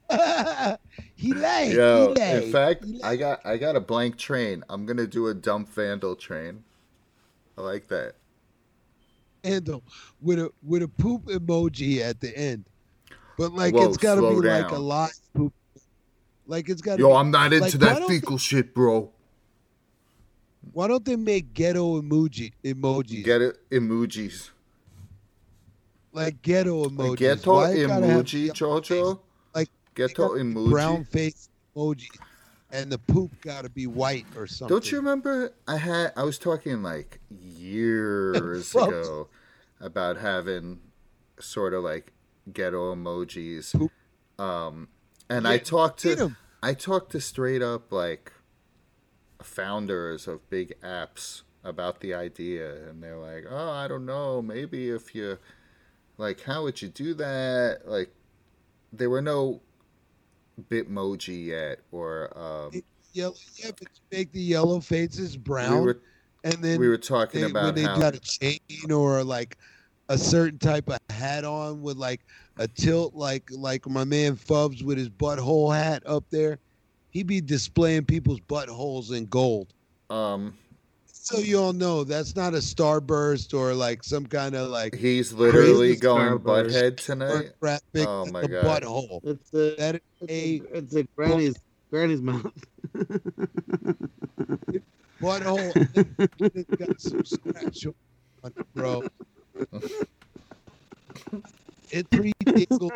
he lay. Yo, he lay. in fact, he lay. I got I got a blank train. I'm gonna do a dump vandal train. I like that. handle with a with a poop emoji at the end. But like Whoa, it's got to slow be like a lot poop. Like it's got to. Yo, I'm not into like, that don't fecal shit, bro. Why don't they make ghetto emoji emojis? Get it, emojis. Like ghetto emojis. ghetto Why it gotta have emoji, Jojo. Like, ghetto emoji. brown face emoji, and the poop got to be white or something. Don't you remember? I had I was talking like years Well- ago about having sort of like ghetto emojis. Poop. Um, and Yeah, I talked to. I talked to straight up like founders of big apps about the idea, and they're like, "Oh, I don't know. Maybe if you like, how would you do that? Like, there were no Bitmoji yet, or um, Yellow, yeah, but you make the yellow faces brown, we were and then we were talking they, when about they how got a chain or like a certain type of hat on with like a tilt, like like my man Fubs with his butthole hat up there, He'd be displaying people's buttholes in gold. um So you all know that's not a starburst or like some kind of like he's literally going Starburst. butthead tonight. graphic. Oh my God. butthole. It's a That is it's a a, it's a granny's granny's mouth. butthole. it's got some scratch on it, bro. It's pre-dingled.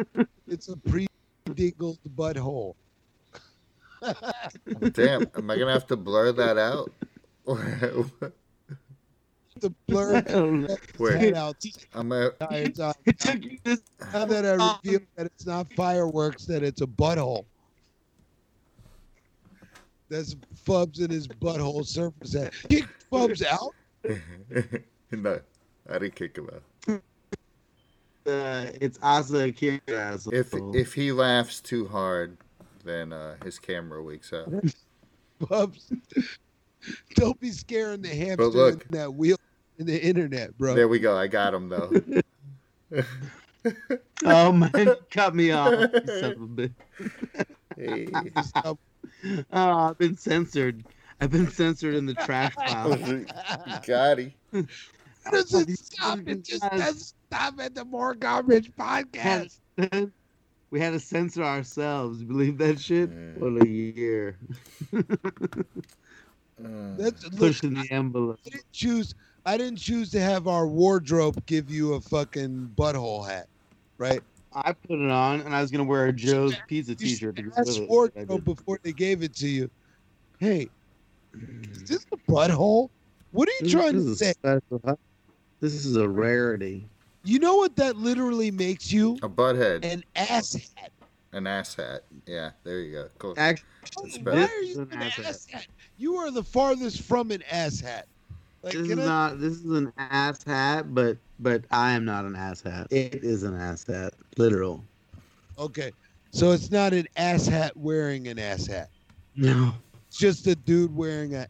It's a pre-dingled butthole. Damn, am I gonna have to blur that out? The blur I don't know. Wait. out I'm gonna, entire time. It took you this Now that I reveal that it's not fireworks, that it's a butthole. That's Fubs in his butthole surface. head. Kick Fubs out. no, I didn't kick him out. uh, it's Asa Akira. asshole. If if he laughs too hard, then uh, his camera wakes up. Fubs. Don't be scaring the hamster look. in that wheel in the internet, bro. There we go. I got him though. oh man, cut me off. you son of a bitch. Hey. Stop. Oh, I've been censored. I've been censored in the trash pile. Gotti. How does it stop? It just doesn't stop at the More Garbage podcast. we had to censor ourselves. You believe that shit? Yeah. What a year. Uh, That's look, Pushing the envelope. I didn't choose. I didn't choose to have our wardrobe give you a fucking butthole hat, right? I put it on, and I was gonna wear a Joe's Pizza T-shirt. to should go ask. I wardrobe before they gave it to you. Hey, is this a butthole? What are you trying this to say? special. This is a rarity. You know what that literally makes you? A butt head, An asshat. An ass hat. Yeah, there you go. Cool. Actually, Why are you an an asshat. asshat? You are the farthest from an asshat. Like, this is I- not. This is an ass hat, but but I am not an ass hat. It is an ass hat, literal. okay, so it's not an asshat wearing an asshat. No, It's just a dude wearing a.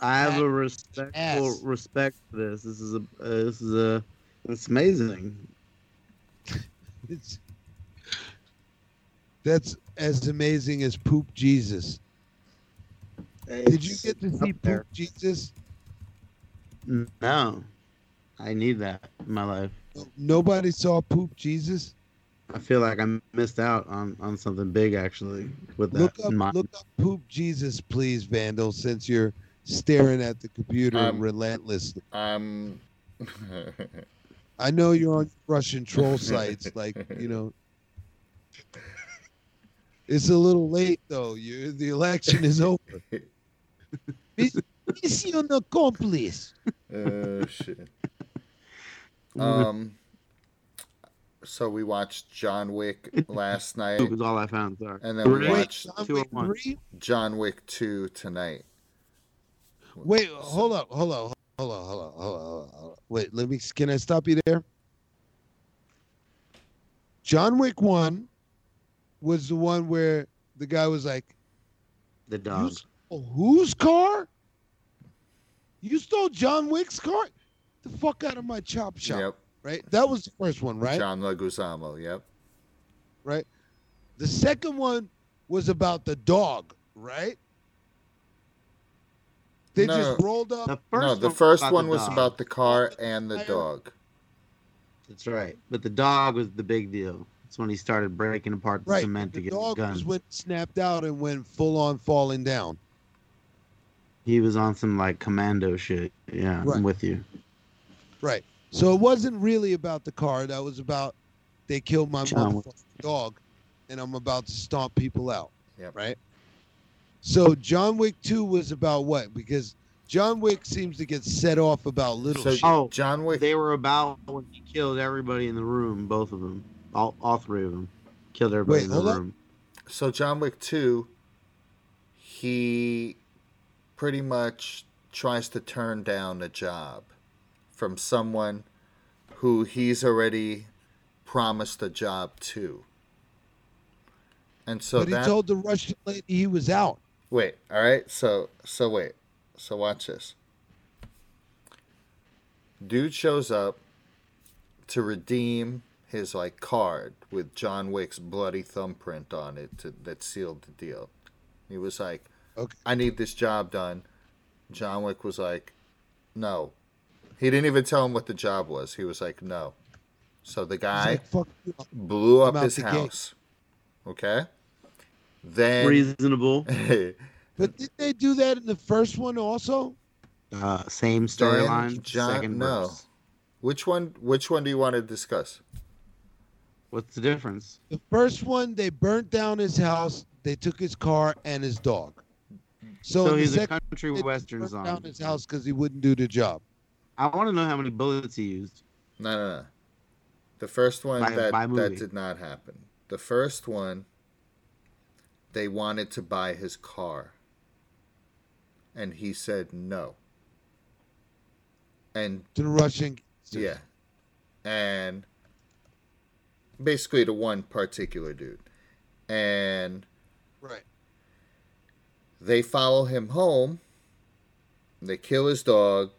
I have a Ass. respectful respect for this. This is a. Uh, this is a. It's amazing. It's, that's as amazing as poop Jesus. Did you get to up see there. poop Jesus? No, I need that in my life. Nobody saw poop Jesus. I feel like I missed out on on something big actually with that Look up, in look up poop Jesus, please, Vandal. Since you're staring at the computer Um, relentlessly. Um, I know you're on Russian troll sites, like you know. It's a little late though. You the election is over. Mission accomplished. oh shit. Um. So we watched John Wick last night, Poop is all I found. Sorry. and then we Wait, watched John Wick three? John Wick two tonight. Wait, hold up, hold up, hold up, hold up, hold up, hold up, hold up. Wait, let me. Can I stop you there? John Wick one was the one where the guy was like, The "You dog. stole whose car? You stole John Wick's car? The fuck out of my chop shop!" Yep. Right. That was the first one, right? John Leguizamo. Yep. Right. The second one was about the dog, right? They No. just rolled up. The first no, the one first about one the was about the car and the dog. That's right. But the dog was the big deal. That's when he started breaking apart the Right. cement The to get dog guns. was when it snapped out and went full on falling down. He was on some like commando shit. Yeah, Right. I'm with you. Right. So it wasn't really about the car. That was about they killed my John motherfucking dog, and I'm about to stomp people out. Yep. Right. So John Wick Two was about what? Because John Wick seems to get set off about little So shit. Oh, John Wick. They were about when he killed everybody in the room, both of them, all, all three of them, killed everybody Wait, in the hold up. room. So John Wick two. He pretty much tries to turn down a job from someone who he's already promised a job to. And so but he that told the Russian lady he was out. Wait, all right. So so wait. So watch this. Dude shows up to redeem his like card with John Wick's bloody thumbprint on it to, that sealed the deal. He was like, Okay. "I need this job done." John Wick was like, "No." He didn't even tell him what the job was. He was like, "No." So the guy like, "Fuck blew up his the gate. house. Okay? Then Reasonable. But did they do that in the first one also? Uh, same storyline. John- second no. verse. Which one? Which one do you want to discuss? What's the difference? The first one, they burnt down his house. They took his car and his dog. So, So, he's a country they western burnt song. down his house because he wouldn't do the job. I want to know how many bullets he used. No, no, no. The first one By- that by that did not happen. The first one, they wanted to buy his car, and he said no. And To the Russian. yeah, and basically to one particular dude, and Right. they follow him home. They kill his dog,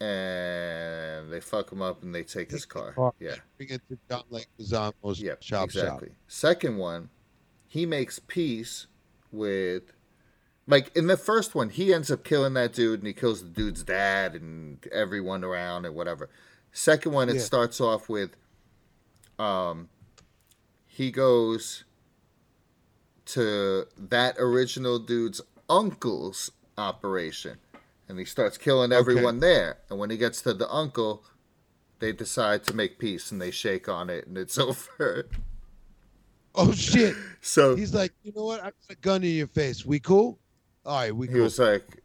and they fuck him up, and they take his Take the car. car. Yeah. Bring it to John Leguizamo's Yeah, shop exactly. shop. Second one, he makes peace with, like in the first one, he ends up killing that dude, and he kills the dude's dad and everyone around and whatever. Second one, it Yeah. starts off with, um, he goes to that original dude's uncle's operation, and he starts killing Okay. everyone there. And when he gets to the uncle, they decide to make peace and they shake on it and it's over. Oh shit! So He's like, you know what? I got a gun in your face. We cool? All right, we he cool. was like,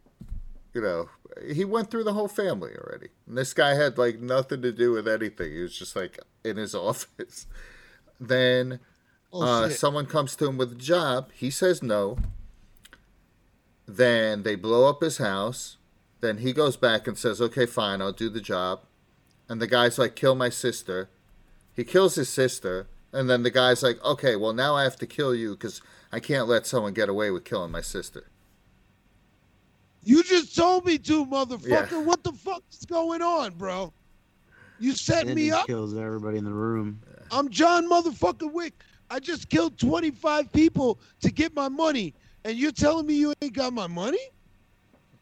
you know, he went through the whole family already. And this guy had like nothing to do with anything. He was just like in his office. Then Oh, uh, someone comes to him with a job. He says no. Then they blow up his house. Then he goes back and says, "Okay, fine, I'll do the job." And the guy's like, "Kill my sister." He kills his sister, and then the guy's like, "Okay, well now I have to kill you because I can't let someone get away with killing my sister." You just told me to, motherfucker. Yeah. What the fuck is going on, bro? You set And me up. kills everybody in the room. I'm John motherfucking Wick. I just killed 25 people to get my money, and you're telling me you ain't got my money?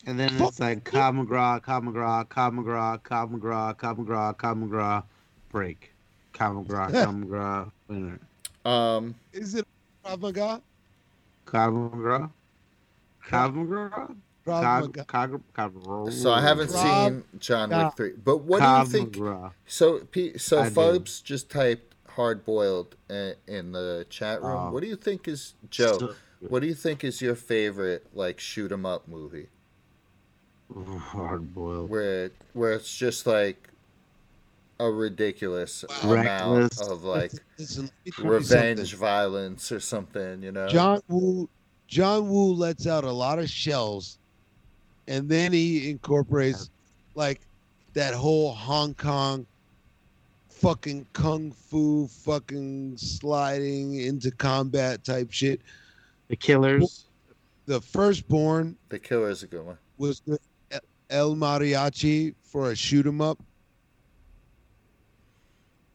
And then Fuck. it's like Cobb McGraw, Cobb McGraw, Cobb McGraw, Cobb McGraw, Cobb McGraw, Cobb McGraw, break. Cobb McGraw, Cobb McGraw, winner. Um, Is it Krav Maga? Cobb McGraw, Cobb McGraw, Krav Cobb Maga. Cobb Cobb. so I haven't Rob- seen John Yeah. Wick three, but what Cobb do you think? So, so I did. Fubs just typed hard boiled in the chat room. Oh. what do you think is Joe? So- What do you think is your favorite like shoot 'em up movie Hard boiled. where where it's just like a ridiculous Wow. amount Reckless. of like Listen, let me revenge something. violence or something, you know? John Woo, John Woo lets out a lot of shells, and then he incorporates like that whole Hong Kong fucking kung fu fucking sliding into combat type shit. The Killers. The firstborn the Killer is a good one. was with El Mariachi for a shoot 'em up.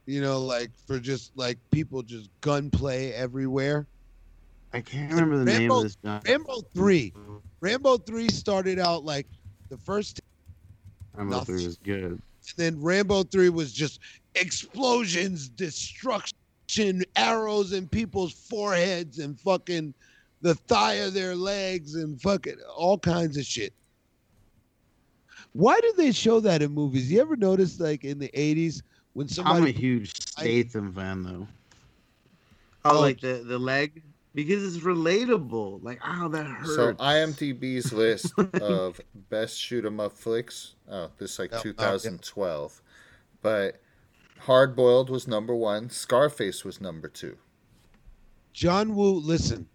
You know, like for just like people just gunplay everywhere. I can't remember the name of this guy. Rambo 3. Rambo 3 started out like the first Rambo nothing. 3 was good. and then Rambo 3 was just explosions, destruction, arrows in people's foreheads and fucking the thigh of their legs and fucking all kinds of shit. Why do they show that in movies? You ever notice like in the 80s when somebody I'm a huge Statham fan though. Oh, Oh. like the the leg because it's relatable. Like, oh, that hurts. So IMDb's list of best shoot 'em up flicks. Oh, this is like Oh, oh, yeah. 2012, but Hard Boiled was number one. Scarface was number two. John Woo, listen.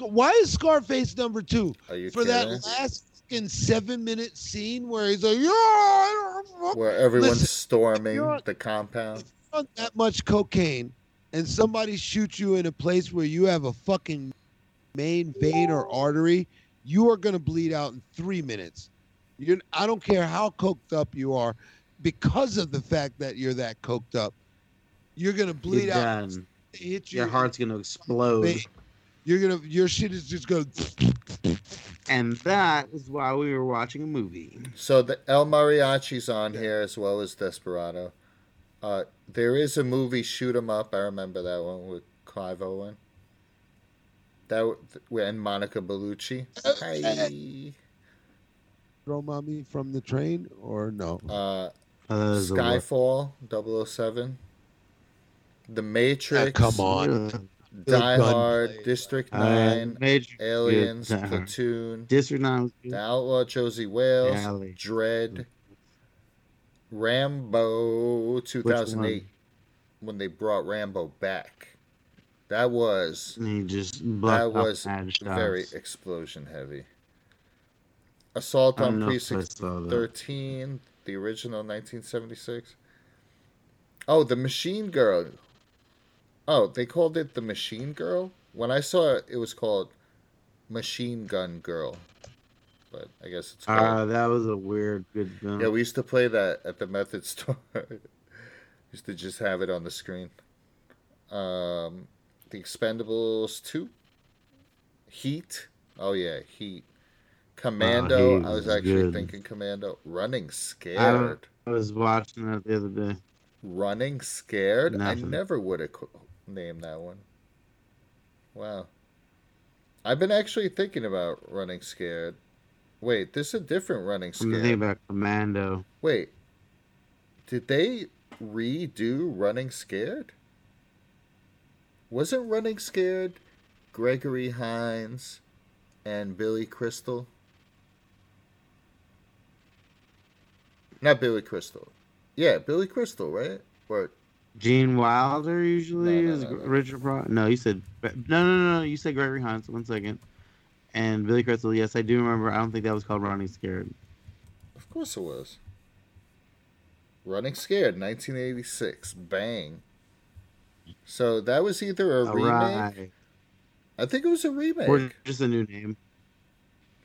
Why is Scarface number 2? Are you For that kidding? last fucking 7-minute scene where he's like, "Yeah, Where everyone's Listen, storming the compound. on that much cocaine and somebody shoots you in a place where you have a fucking main vein or artery, you are going to bleed out in three minutes. You're, I don't care how coked up you are, because of the fact that you're that coked up, you're going to bleed You're out. Hit you. Your heart's gonna explode, vein. You're gonna. Your shit is just going. To. And that is why we were watching a movie. So the El Mariachi's on here as well as Desperado. Uh, there is a movie Shoot 'Em Up. I remember that one with Clive Owen. That w- and Monica Bellucci. Hi. Throw mommy from the train or no? Uh, Uh. Skyfall 007. The Matrix. Come on. Die Gunplay. Hard. District Uh, 9. Matrix, Aliens. Platoon. District Nine. The Outlaw Josey Wales. Alley. Dread. Rambo 2008. When they brought Rambo back. That was And he just that was very explosion heavy. Assault on Precinct 13, the original 1976. Oh, the Machine Girl. Oh, they called it the Machine Girl? When I saw it, it was called Machine Gun Girl. But I guess it's called. Ah, that was a weird good film. yeah, we used to play that at the Method store. used to just have it on the screen. Um, the Expendables 2. Heat. Oh, yeah, Heat. Commando. Heat I was actually good. thinking Commando. Running Scared. I was watching that the other day. Running Scared? I never would have named that one. Wow. I've been actually thinking about Running Scared. Wait, this is a different Running I'm thinking about Commando. Wait. Did they redo Running Scared? Wasn't Running Scared Gregory Hines and Billy Crystal? Not Billy Crystal. Yeah, Billy Crystal, right? Or Gene Wilder usually No, no, is no. Richard Pryor. No, you said no, no, no, no. You said Gregory Hines. One second. And Billy Crystal. Yes, I do remember. I don't think that was called Running Scared. of course it was. Running Scared, 1986. Bang. So that was either a All remake. right. I think it was a remake. Or just a new name.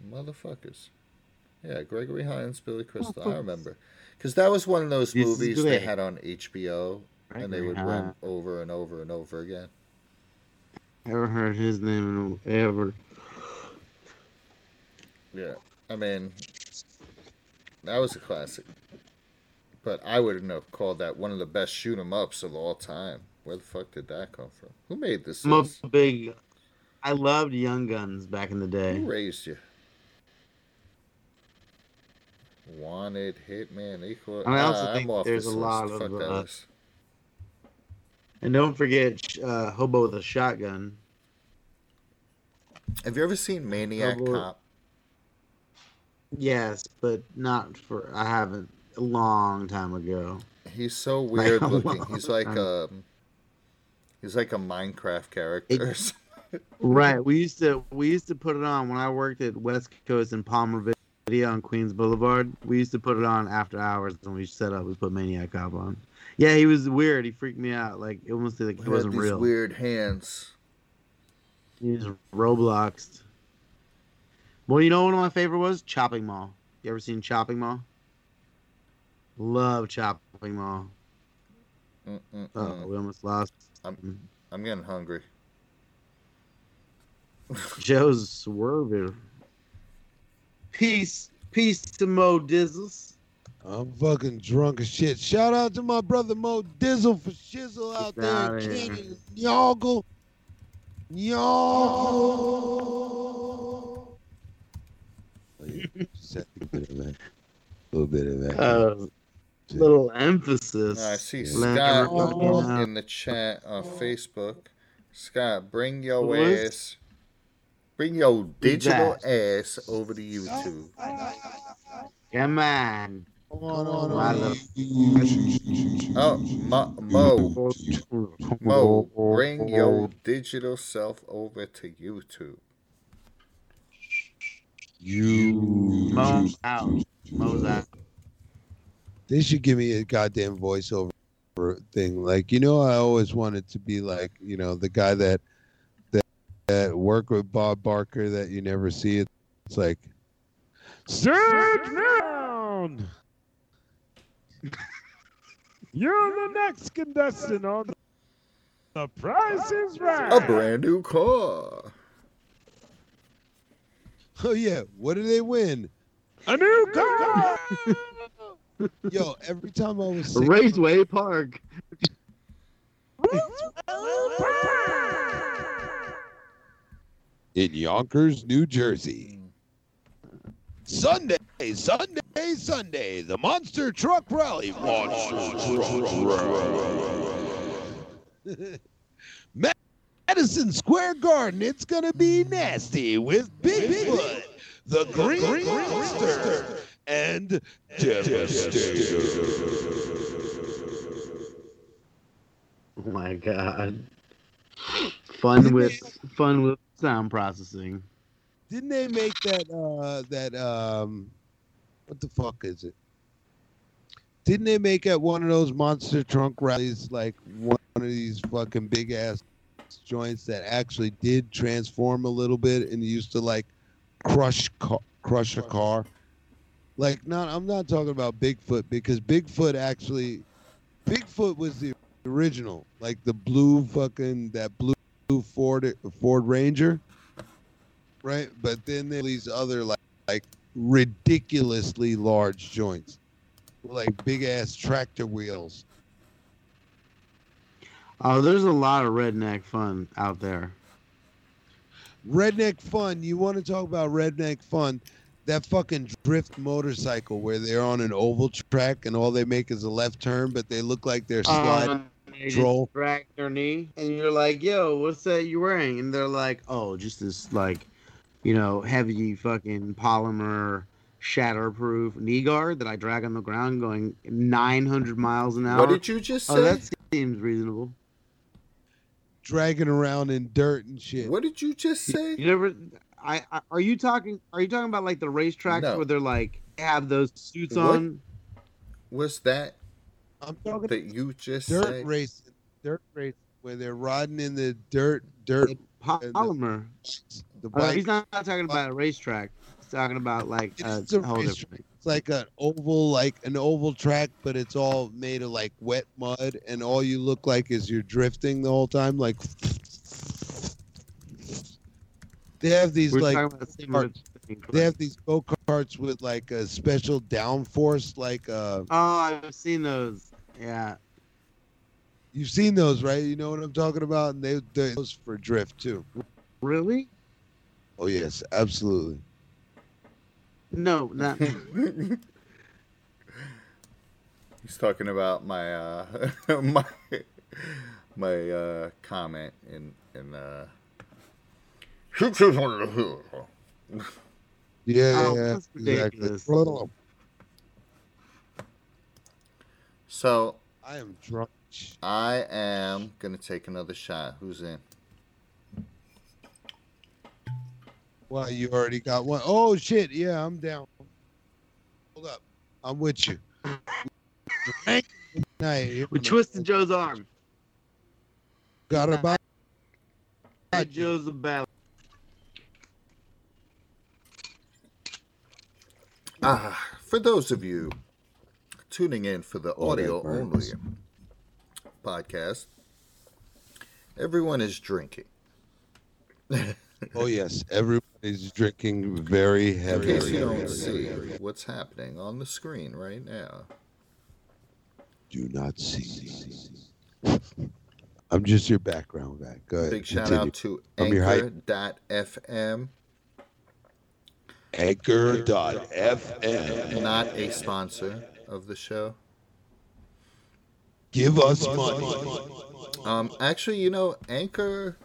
Motherfuckers. Yeah, Gregory Hines, Billy Crystal. I remember. Because that was one of those This movies they had on HBO and they would run over and over and over again. Ever heard his name ever? Yeah. I mean, that was a classic. But I wouldn't have called that one of the best shoot 'em ups of all time. Where the fuck did that come from? Who made this? I'm a big. I loved Young Guns back in the day. Who raised you? Wanted, Hitman, Equal. I also Ah, think I'm off there's a lot list. of, Fuck that uh. And don't forget uh, Hobo with a Shotgun. Have you ever seen Maniac Hobo- Cop? Yes, but not for. I haven't. A long time ago. He's so weird a looking. He's like time. um he's like a Minecraft character. something. Right. We used to we used to put it on when I worked at West Coast in Palmer Video on Queens Boulevard. We used to put it on after hours when we set up. We put Maniac Cop on. Yeah, he was weird. He freaked me out. Like it almost like He wasn't these real. weird hands. He was Robloxed. Well, you know one of my favorite was? Chopping Mall. You ever seen Chopping Mall? Love Chopping Mall. Mm-mm-mm. Oh, we almost lost. I'm- I'm getting hungry. Joe's swerving. Peace, peace to Mo Dizzles. I'm fucking drunk as shit. Shout out to my brother Mo Dizzle for shizzle out Get there outta in here. Canyon. Yoggle. Yoggle. Just had to get it back. A little bit of that. Uh, little emphasis. I see. Scott Oh. in the chat on Facebook. Scott, bring your is- ass, bring your digital ass over to YouTube. Come on. Come on, on, on. Oh, Mo, Mo, Mo, bring your digital self over to YouTube. You. Mo out. Mo's out. They should give me a goddamn voiceover thing. Like, you know, I always wanted to be like, you know, the guy that that that work with Bob Barker that you never see. It's like, sit down. You're the next contestant on The Price is Right. A brand new car. Oh yeah, what do they win? A new car. Yo, every time I was sick, Raceway Park. in Yonkers, New Jersey. Sunday, Sunday, Sunday, the Monster Truck Rally. Monster Truck Rally. Madison Square Garden, it's gonna be nasty with Bigfoot, the Green Monster, and Devastator. Oh my god. Fun with fun with sound processing. Didn't they make that uh that um what the fuck is it? Didn't they make at one of those monster trunk rallies like one of these fucking big ass joints that actually did transform a little bit and used to like crush ca- crush a car? Like not I'm not talking about Bigfoot because Bigfoot actually Bigfoot was the original, like the blue fucking that blue Ford Ford Ranger right? But then there these other like like ridiculously large joints, like big ass tractor wheels. Oh, there's a lot of redneck fun out there. Redneck fun. You want to talk about redneck fun? That fucking drift motorcycle where they're on an oval track and all they make is a left turn, but they look like they're sliding. Um, they just Troll. drag their knee, and you're like, "Yo, what's that you're wearing?" And they're like, "Oh, just this like, you know, heavy fucking polymer shatterproof knee guard that I drag on the ground going 900 miles an hour. What did you just say? oh, that seems reasonable. Dragging around in dirt and shit. What did you just say? You never. I, I are you talking? Are you talking about like the racetracks No. where they're like have those suits What? on? What's that I'm talking that you just dirt said? racing. Dirt racing where they're riding in the dirt, dirt. Polymer. The Oh, bike. he's not, not talking about a racetrack. Talking about like It uh, is a whole different- It's like an oval, like an oval track, but it's all made of like wet mud, and all you look like is you're drifting the whole time. Like they have these We're like about similar they have these go karts with like a special downforce. Like uh, Oh, I've seen those. Yeah. you've seen those, right? You know what I'm talking about, and they they're those for drift too. Really? Oh yes, absolutely. No, not. He's talking about my uh my my uh comment in in uh Yeah, Oh, yeah, that's ridiculous. exactly. So I am drunk. I am gonna take another shot. Who's in? Well, you already got one. Oh shit! Yeah, I'm down. Hold up, I'm with you. Night. We twisted Joe's arm. Got about. Joe's a bad. Ah, for those of you tuning in for the audio only podcast, everyone is drinking. Oh yes, everybody's drinking very In case you don't see what's happening on the screen right now. Do not see. I'm just your background guy. Go ahead. Big shout continue. out to I'm your hype. Anchor.fm. Anchor.fm. Not a sponsor of the show. Give us money. Um, actually, you know, Anchor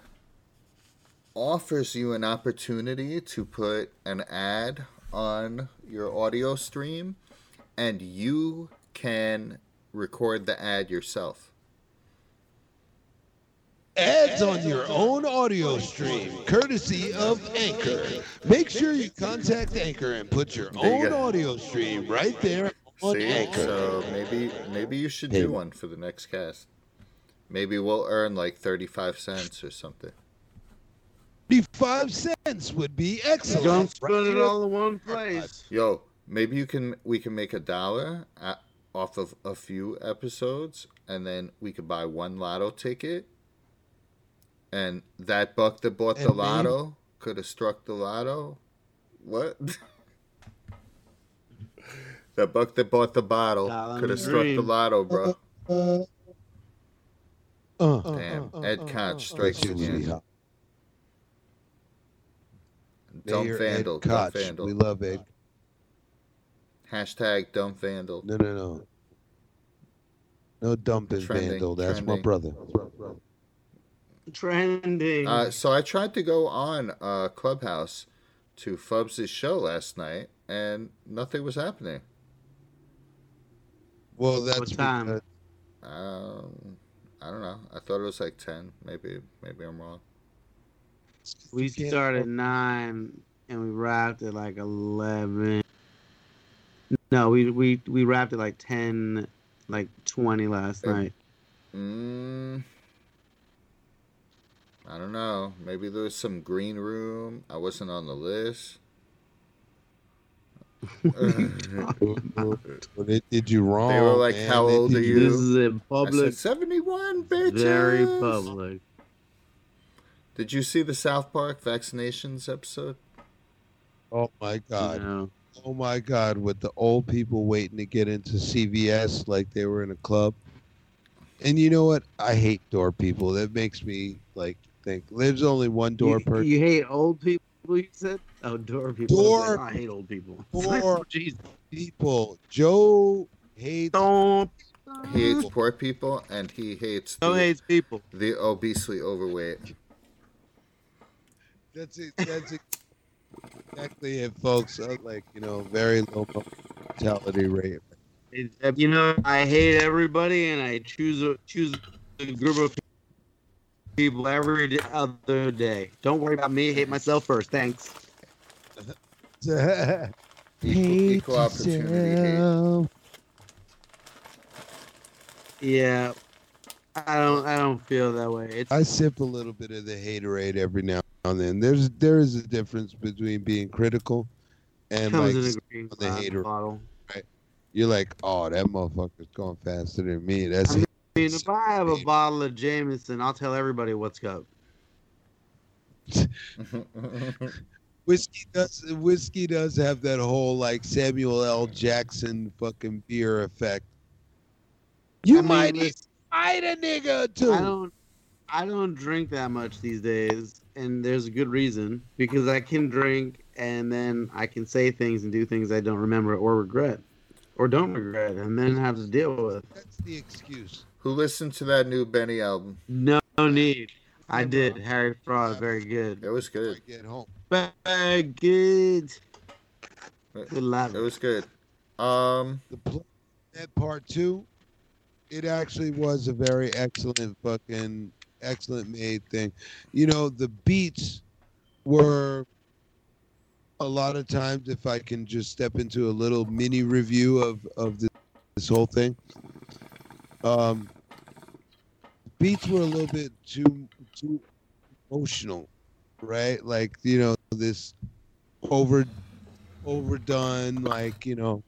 offers you an opportunity to put an ad on your audio stream, and you can record the ad yourself. Ads on your own audio stream, courtesy of Anchor. Make sure you contact Anchor and put your own audio stream right there on See, Anchor. so maybe maybe you should do one for the next cast. Maybe we'll earn like thirty-five cents or something. 55 cents would be excellent. Don't spend Right it all in one place. Yo, maybe you can we can make a dollar a- off of a few episodes, and then we could buy one lotto ticket, and that buck that bought the And maybe- lotto could have struck the lotto. What? that buck that bought the bottle Dollar could have in struck the lotto, bro. Uh, uh, Damn, uh, Ed uh, Koch uh, strikes uh, again. Dump Mayor vandal, Ed dump Koch. vandal. We love Ed. Hashtag dump vandal. No, no, no. No dumping Trending, vandal. That's my brother. Trending. Uh, so I tried to go on uh, Clubhouse to Fubs' show last night, and nothing was happening. Well, that's time? because- Um, I don't know. I thought it was like ten. Maybe, maybe I'm wrong. We started at nine and we wrapped at like eleven. No, we we we wrapped at like ten, like twenty last Hey. night. Mm, I don't know. Maybe there was some green room. I wasn't on the list. Well, they did you wrong. They were like, man. "How old are you- you?" This is in public, seventy-one, bitches. very public. Did you see the South Park vaccinations episode? Oh my god. know. Oh my god. With the old people waiting to get into CVS like they were in a club. And you know what? I hate door people. That makes me like think. There's only one door you, per. you hate old people. You said, "Oh, door people." I was Door- like, I hate old people. Door- oh, Jesus. people. Joe hates. Don't. He hates poor people, and he hates Joe the, hates people. the obesely overweight. That's it. That's it. exactly it, folks. Uh, like you know, very low mortality rate. You know, I hate everybody, and I choose a choose a group of people every other day. Don't worry about me. Hate myself first. Thanks. Equal, equal opportunity hate. yourself. Yeah, I don't. I don't feel that way. It's I sip a little bit of the haterade every now and then. There's there is a difference between being critical and like in a green the hater. bottle. you're like, oh, that motherfucker's going faster than me. That's I mean, if I have a bottle of Jameson, I'll tell everybody what's up. whiskey does whiskey does have that whole like Samuel L. Jackson fucking beer effect. You I might listen, fight a nigga too. I don't. I don't drink that much these days, and there's a good reason because I can drink and then I can say things and do things I don't remember or regret, or don't regret, and then have to deal with. That's the excuse. Who listened to that new Benny album? No need. I did. Harry Fraud, very good. It was good. Get home. Very good. Good It was good. Um, The that part two, it actually was a very excellent fucking excellent made thing. You know, the beats were a lot of times if I can just step into a little mini review of of this, this whole thing. Um beats were a little bit too too emotional, right? Like, you know, this over overdone like, you know,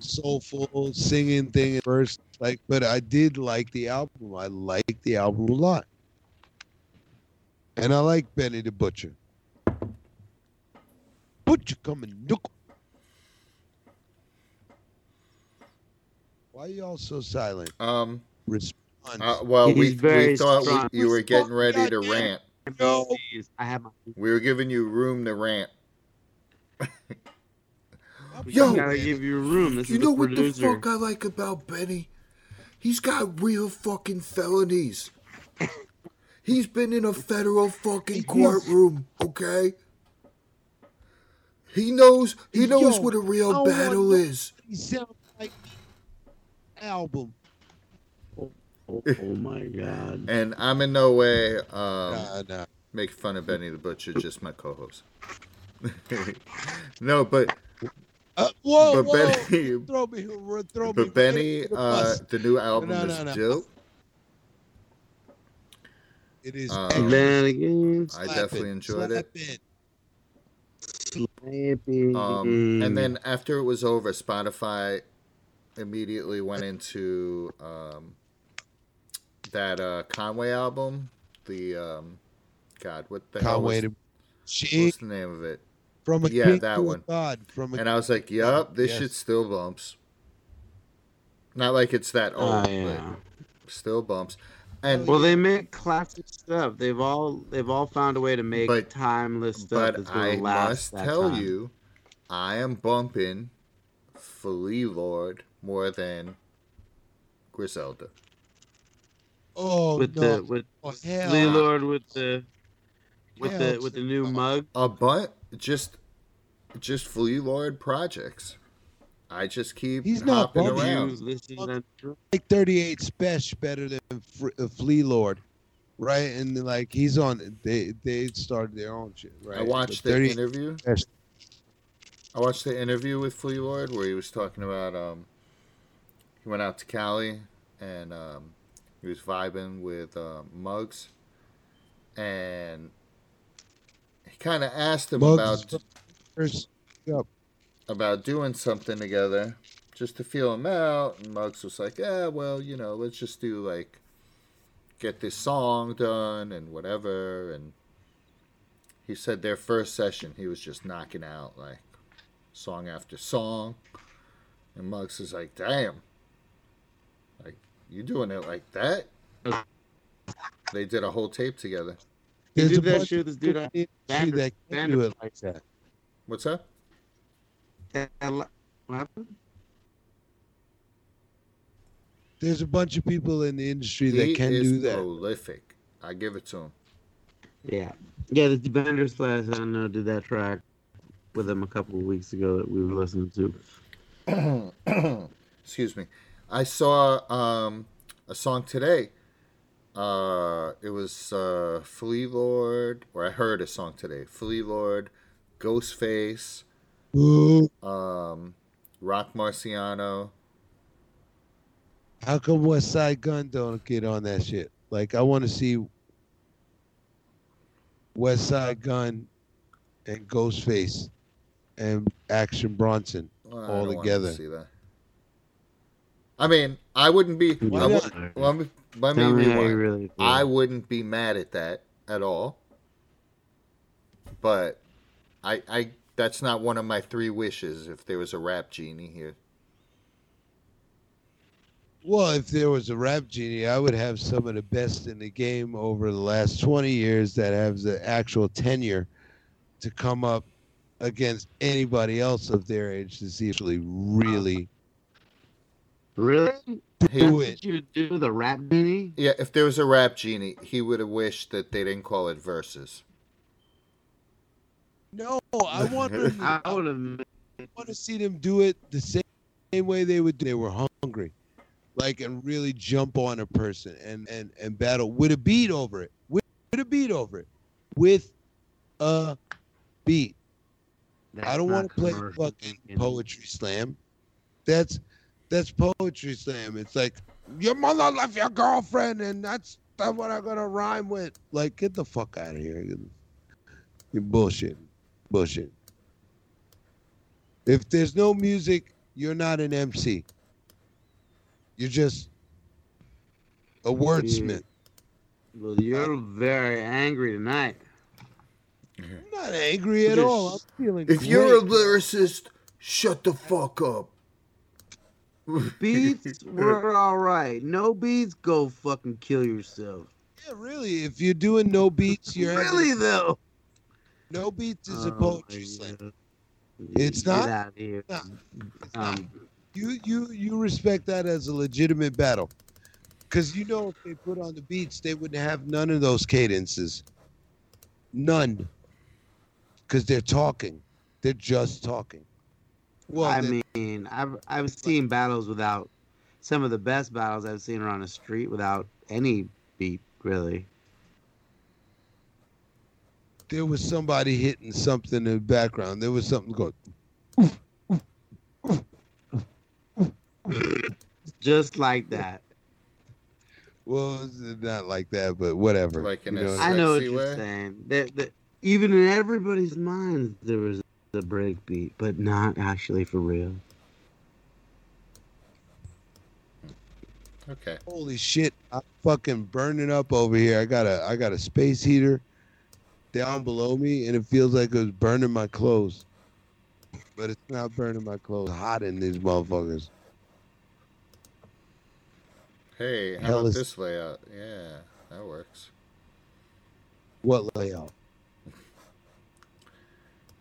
soulful singing thing at first like but i did like the album i like the album a lot and i like benny the butcher butcher coming nickel why are y'all so silent um, response uh, well, we, He's very we thought strong. we, you were getting ready to rant. No. I have my. We were giving you room to rant. We Yo, gotta give you room. This You is know the what the fuck I like about Benny? He's got real fucking felonies. He's been in a federal fucking courtroom, okay? He knows he knows Yo, what a real don't battle is. he sounds like album Oh, oh my god. And I'm in no way um, nah, nah. make fun of Benny the Butcher, just my co-host. no, but Uh, whoa, but whoa. Benny throw me throw me Benny the uh, the new album No, is no, no. dope. it is um, excellent. Then again, I definitely it, enjoyed slap it. slappy. Um, and then after it was over, Spotify immediately went into um, that uh, Conway album. The um, God, what the hell Conway was, the what's the name of it? From a yeah, king that to one. a god from a And I was like, "Yup, this Yes. shit still bumps." Not like it's that old, Ah, yeah. but still bumps. And Well, they make classic stuff. They've all they've all found a way to make But- timeless stuff that's but gonna I last must that tell time. you, I am bumping Flee Lord more than Griselda. oh with no the with oh, hell Lee. Lord with the with Hell the with the new no. mug. a bunch just just flee lord projects i just keep He's not hopping bumping. around You listen to them. like 38 special better than Fr- uh, Flee Lord right and like he's on they they started their own shit right i watched But the interview Yes. i watched the interview with flee lord where he was talking about um he went out to cali and um he was vibing with um, Muggs and he kind of asked him Muggs about first yep. about doing something together just to feel him out. And Muggs was like, yeah, well, you know, let's just do like, get this song done and whatever. And he said their first session, he was just knocking out like song after song. And Muggs is like, damn, like, you doing it like that? They did a whole tape together. He There's did a that bunch shit of with this dude people on in the industry Vander- that can do it like that What's that? That- What happened? there's a bunch of people in the industry He that can is do that prolific. I give it to him. Yeah, yeah. The Bender Slash I don't know did that track. with him a couple of weeks ago that we were listening to. Excuse me. I saw um, a song today. Uh, it was uh, Flee Lord, or I heard a song today. Flee Lord, Ghostface, um, Rock Marciano. how come Westside Gunn don't get on that shit? Like, I want to see Westside Gunn and Ghostface and Action Bronson. Well, All together. I mean, I wouldn't be. Why I not? Let me, let me me rewind. really. I wouldn't be mad at that at all. But I I that's not one of my three wishes if there was a rap genie here. Well, if there was a rap genie, I would have some of the best in the game over the last 20 years that have the actual tenure to come up against anybody else of their age to see if they really Really? Do Did it. you do the rap genie? Yeah, if there was a rap genie, he would have wished that they didn't call it verses. No, I want them, I I want to see them do it the same, same way they would do. They were hungry, like and really jump on a person and and and battle with a beat over it. With, with a beat over it. With a beat. I don't want to play fucking poetry slam. That's that's poetry slam. It's like your mother left your girlfriend, and that's that's what I'm gonna rhyme with. Like, get the fuck out of here. You're bullshit, bullshit. If there's no music, you're not an MC. You're just a wordsmith. Mm. Well, you're very angry tonight. I'm not angry at all. I'm feeling If you're a lyricist, shut the fuck up. Beats were all right. No beats, go fucking kill yourself. yeah, really. If you're doing no beats, you're having- Really though. no beats is a Oh, poetry my slam. It's Get not? out of here. No, It's not. Um, You you you respect that as a legitimate battle, because you know if they put on the beats, they wouldn't have none of those cadences. None. Because they're talking. They're just talking. Well, I they- mean, I've I've seen battles without some of the best battles I've seen are on the street without any beat, really. there was somebody hitting something in the background. There was something going. Just like that. Well, not like that, but whatever. Like in you a know, s- I know what Sexy you're saying. That, that even in everybody's minds there was a break beat, but not actually for real. Okay. Holy shit! I'm fucking burning up over here. I got a I got a space heater down below me, and it feels like it was burning my clothes. But it's not burning my clothes. Hot in these motherfuckers. Hey, how Hell about is- this layout? Yeah, that works. What layout?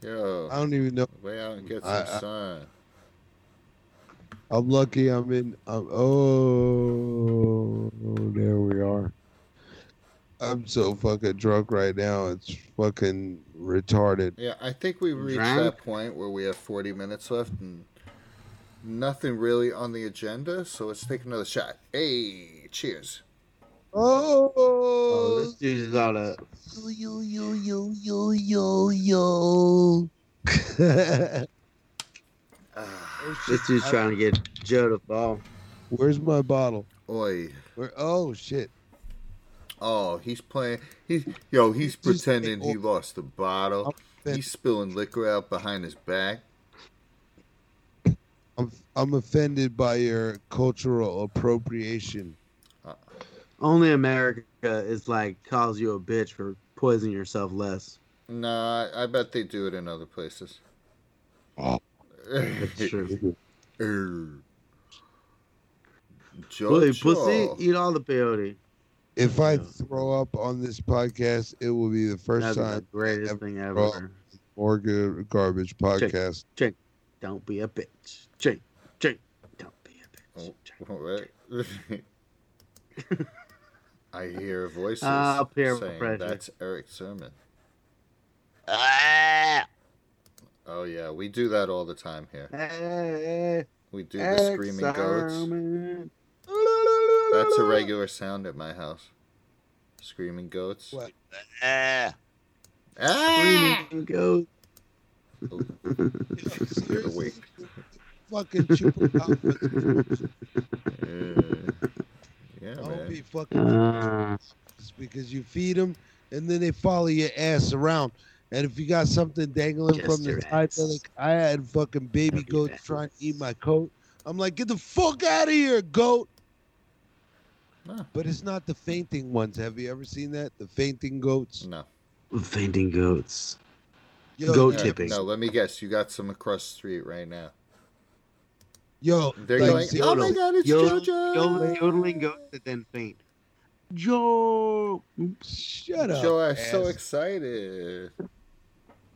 Yo, I don't even know. lay out and get some I- I- sun. I'm lucky. I'm in. I'm, oh, there we are. I'm so fucking drunk right now. It's fucking retarded. Yeah, I think we reached Drunk? that point where we have 40 minutes left and nothing really on the agenda. So let's take another shot. Hey, cheers. Oh, Oh, this dude's got a yo yo yo yo yo yo. yo. Ah, this dude's trying to get Joe to fall. Where's my bottle? oi. Where? Oh shit! Oh, he's playing. He's yo. He's Just- pretending he lost the bottle. He's spilling liquor out behind his back. I'm I'm offended by your cultural appropriation. Only America is like calls you a bitch for poisoning yourself less. Nah, I bet they do it in other places. Oh. That's true. Err. Jojo. pussy, eat all the peyote. If I throw up on this podcast, it will be the first That's the time greatest ever thing ever. or good garbage podcast. Don't be a bitch. Chink, chink. Don't be a bitch. Oh, oh Chink. what? I hear voices Ah, peer saying pressure. that's Erick Sermon. Ah! Oh yeah, we do that all the time here. Eh, We do the screaming goats. That's a regular sound at my house. Screaming goats. What? Ah. Ah! Screaming goat. Wait. Fucking chupacabras. Uh, yeah, Don't man. be fucking Uh, because you feed them and then they follow your ass around. And if you got something dangling Just from the your side, like I had fucking baby goats trying to eat my coat. I'm like, get the fuck out of here, goat. But it's not the fainting ones. Have you ever seen that? The fainting goats. No. fainting goats. Yo, Goat Yeah, tipping. No, let me guess. You got some across the street right now. Yo, They're like, going, see- oh my god, it's Yodel- JoJo! Yodeling, yodeling goats that then faint. Joe. shut up. Joe, I'm so excited.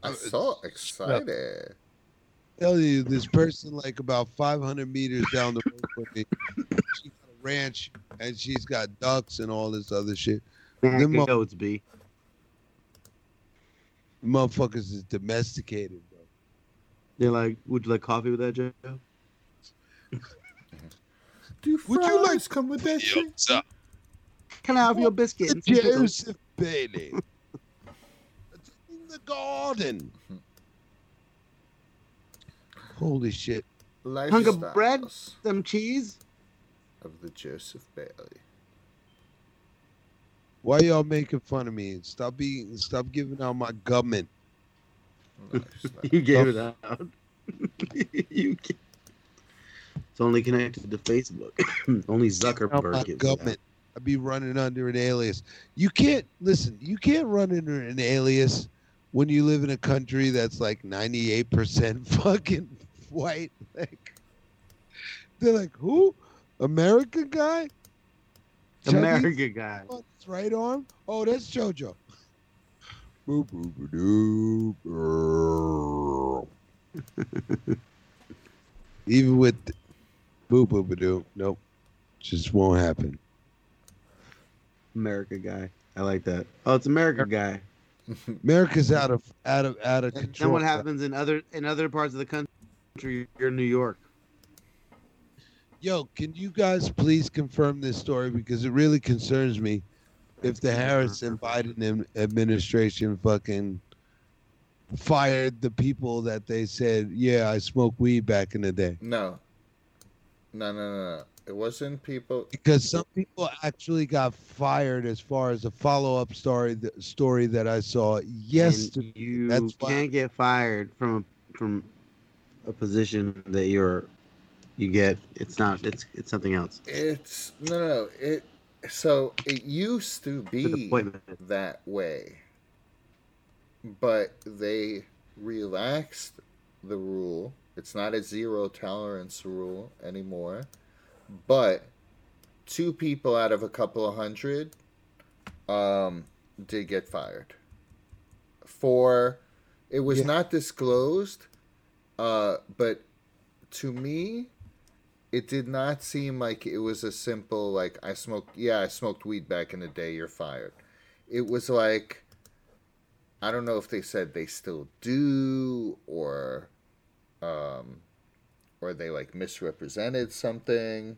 I'm so excited. tell you, this person like about 500 meters down the road from me, she got a ranch and she's got ducks and all this other shit. Man, Them mo- goats be. Motherfuckers is domesticated, bro. They're like, would you like coffee with that, Joe? Do Would you like- fries come with that shit? Can I have your biscuit? and? Joseph Bailey. It's in the garden. Holy shit. Hunk of bread? Some cheese? of the Joseph Bailey. Why y'all making fun of me? Stop being stop giving out my government. Lifestyle. You gave it out. you ga- It's only connected to Facebook. only Zuckerberg gives it out. government. I be running under an alias. You can't listen, you can't run under an alias when you live in a country that's like 98% fucking white. Like they're like, who? America guy? Chinese guy. right arm? Oh, that's JoJo. Even with the, boop boop boop nope, just won't happen. America guy. I like that. Oh, it's America guy. America's out of out of out of And control. then what happens in other in other parts of the country? You're in New York. Yo, can you guys please confirm this story because it really concerns me if the Harris and Biden administration fucking fired the people that they said, yeah, I smoked weed back in the day. no. No, no, no, no. It wasn't people. Because some people actually got fired as far as a follow-up story the story that I saw yes And you that's can't get fired from a, from a position that you're you get. It's not. It's it's something else. It's no, no, no. It so it used to be that way, but they relaxed the rule. It's not a zero tolerance rule anymore, but two people out of a couple of hundred um, did get fired for it was Yeah. not disclosed, uh, but to me, it did not seem like it was a simple like I smoked. Yeah, I smoked weed back in the day. You're fired. It was like I don't know if they said they still do or um or they like misrepresented something,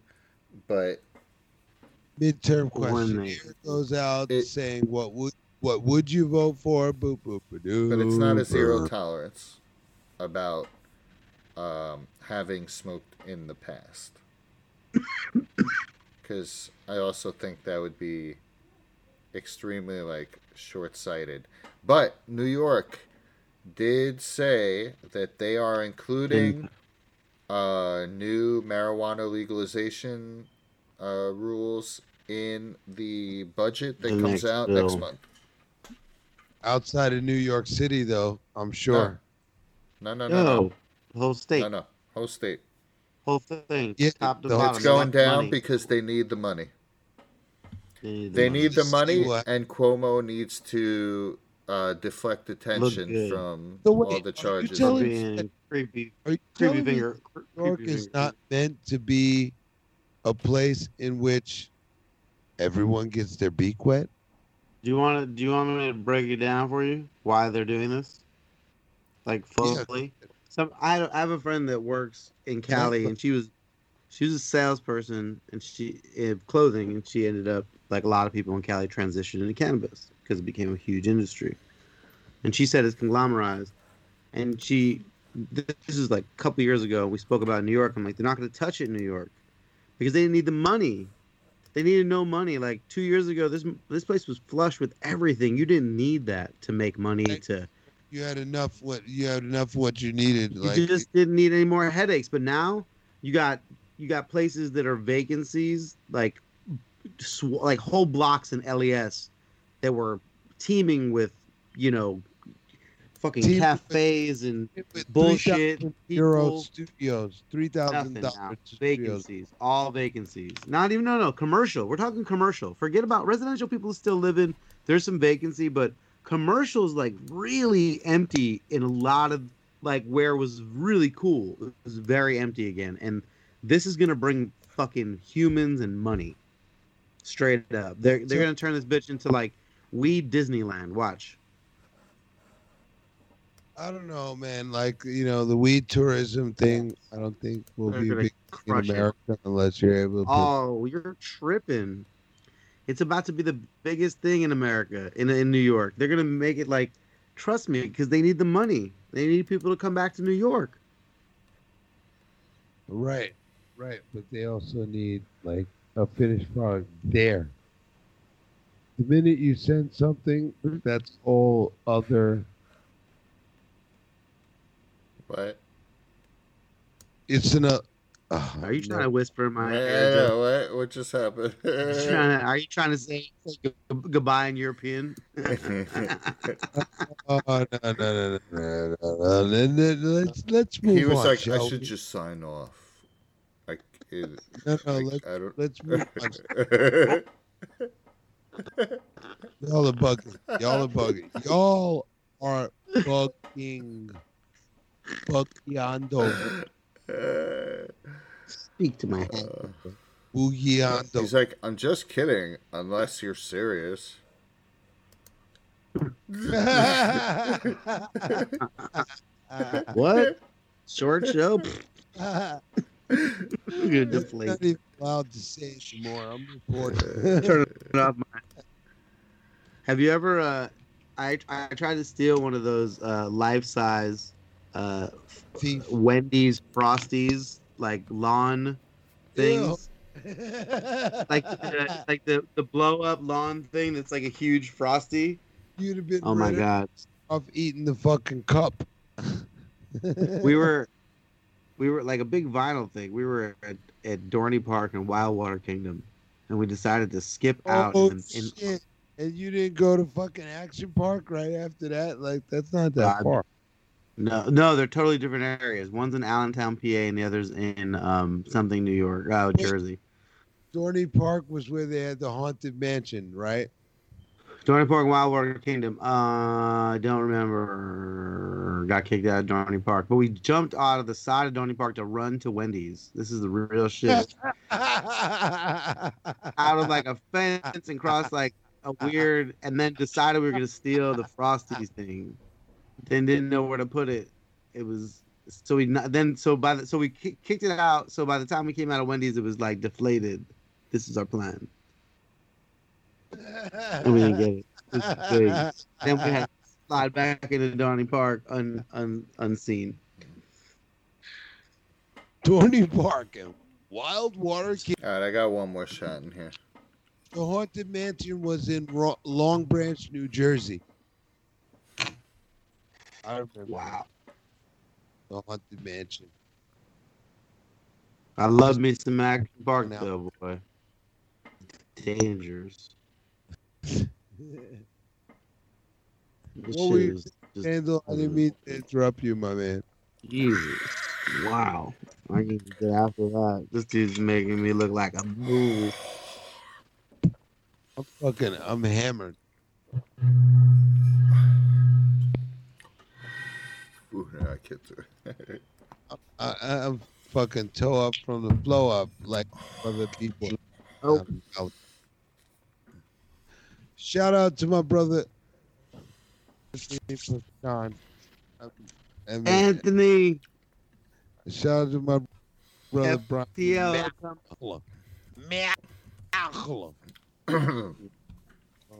but midterm When questionnaire goes out It- saying what would what would you vote for? Boop boop boop but it's not a zero tolerance about um, having smoked in the past. Because I also think that would be extremely like short-sighted. But New York did say that they are including uh, new marijuana legalization uh, rules in the budget that The comes next out next month. Outside of New York City, though, I'm sure. No, no, no, no, No, whole state, no, no. Whole state. whole thing, Yeah, top to the- bottom. It's going down money. because they need the money. They need the They money. need the money, and Cuomo needs to uh, deflect attention from So wait, all the you charges. For telling- being creepy, Are you creepy telling me finger. New York creepy is finger. not meant to be a place in which everyone gets their beak wet? Do you want to? Do you want me to break it down for you? Why they're doing this? Like Yeah. fully. Some I, I have a friend that works in Cali, and she was she was a salesperson and she in clothing, and she ended up like a lot of people in Cali transitioned into cannabis because it became a huge industry. And she said it's conglomerized, and she this is like a couple years ago. We spoke about New York. I'm like, they're not going to touch it in New York because they didn't need the money. They needed no money. Like two years ago, this this place was flush with everything. You didn't need that to make money. To You had enough what you had enough what you needed. you Like just didn't need any more headaches. But now you got you got places that are vacancies, like sw- like whole blocks in LES that were teeming with you know fucking with- cafes and bullshit 3,000 Euro studios, three thousand dollars. Vacancies, all vacancies. Not even no no commercial. We're talking commercial. Forget about residential. People still live in. There's some vacancy, but commercials like really empty in a lot of like where it was really cool. It was very empty again, and this is gonna bring fucking humans and money. Straight up, they're they're gonna turn this bitch into like we Disneyland. Watch. I don't know, man. Like you know, the weed tourism thing. I don't think will They're be big in crush it. America unless you're able to. Oh, you're tripping. It's about to be the biggest thing in America, in in New York. They're gonna make it like, trust me, because they need the money. They need people to come back to New York. Right, right. But they also need like a finished product there. The minute you send something, that's all other. What? It's an. Uh, Are you trying no. to whisper in my Yeah, ear? yeah, what? What just happened? You trying to- are you trying to say, say goodbye in European? Oh no no no no no no! no. Let- let- Let's let's move on. he was on. like, I should we? just sign off. Like, it, No, no, like, let's I don't. let's move on. Y'all are bugging. Y'all are bugging. Y'all are bugging. Buggando. Speak to my head. Uh, Bugiando. He's like, I'm just kidding, unless you're serious. What? Short show? You're I'm just like not allowed to say it anymore. I'm reporting. turn it off. My... Have you ever? Uh, I I tried to steal one of those uh, life size uh, Thief. Wendy's Frosties like lawn things, like the, like the the blow up lawn thing that's like a huge frosty. You'd have been Oh my god, off eating the fucking cup. we were we were like a big vinyl thing. We were at, at Dorney Park in Wildwater Kingdom, and we decided to skip out. Oh and, and shit! And you didn't go to fucking Action Park right after that? Like that's not that God. far. No, no, they're totally different areas. One's in Allentown, PA, and the other's in um something New York, oh Jersey. Dorney Park was where they had the haunted mansion, right? Dorney Park, Wildwater Kingdom. Uh, I don't remember. Got kicked out of Dorney Park, but we jumped out of the side of Dorney Park to run to Wendy's. This is the real shit. out of like a fence and crossed like a weird, and then decided we were gonna steal the Frosties thing. Then didn't know where to put it. It was so we then so by the so we kicked it out. So by the time we came out of Wendy's, it was like deflated. This is our plan. And we didn't get it. It big. Then we had to slide back into Dorney Park un, un, unseen. Dorney Park and Wild Water Kid. All right, I got one more shot in here. The haunted mansion was in Ro- Long Branch, New Jersey. I remember Wow. the haunted mansion. I love me some Action Park Now. though, boy. Dangers. This What shit were you- is just Handle, I didn't mean to interrupt you, my man. Jesus. Wow. I need to get after that. This dude's making me look like a fool. I'm fucking, I'm hammered. Ooh, I can't do it. I, I- I'm fucking toe up from the blow up like other people. Oh. I'm out. Shout out to my brother Sean. Um, Anthony shout out to my brother Brian. TL. Mackler. Mackler.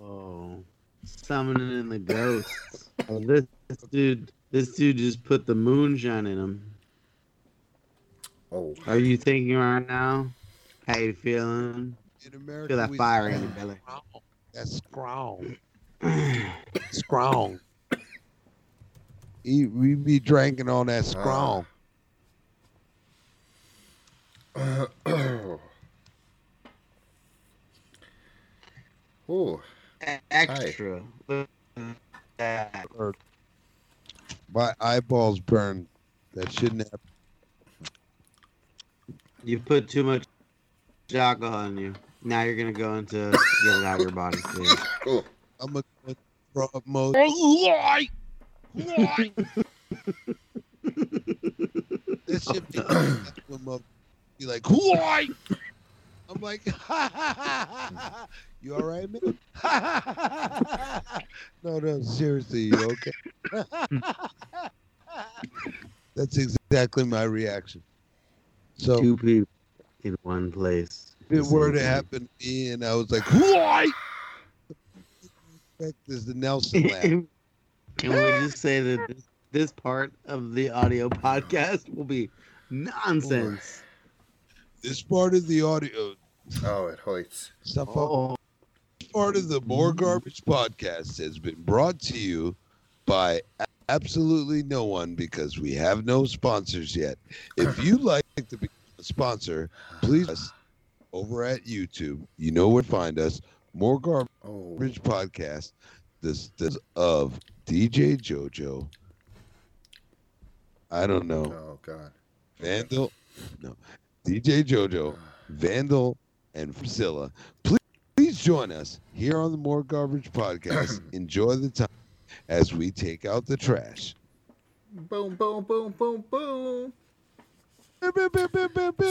Oh, summoning in the ghosts. Oh, this, this dude, this dude just put the moonshine in him. oh, Are you thinking right now? How you feeling? In America, Feel that fire in your belly. Strong. That's strong. Strong. He, we be drinking on that uh, strong. oh, Extra. Look that. My eyeballs burn. That shouldn't happen. You put too much alcohol on you. Now you're gonna go into get it out of your body. Please. oh, I'm a good throw up mode. This should be when mother- be like, why? I'm like, ha, ha, ha, you all right, man? no, no, seriously, you okay? That's exactly my reaction. So Two people in one place. If it were to happen to me, and I was like, why? Is the Nelson laugh. Can we just say that this, this part of the audio podcast will be nonsense? This part of the audio oh, it hoits. stuff up. Oh, part of the More Garbage podcast has been brought to you by absolutely no one because we have no sponsors yet. If you'd like to be a sponsor, please us over at YouTube. You know where to find us. More oh. Garbage Oh, Podcast. This this of DJ Jojo. I don't know. oh God. Vandal. No. DJ Jojo, ah. Vandal, and Priscilla. Please, please join us here on the More Garbage Podcast. Enjoy the time as we take out the trash. Boom, boom, boom, boom, boom.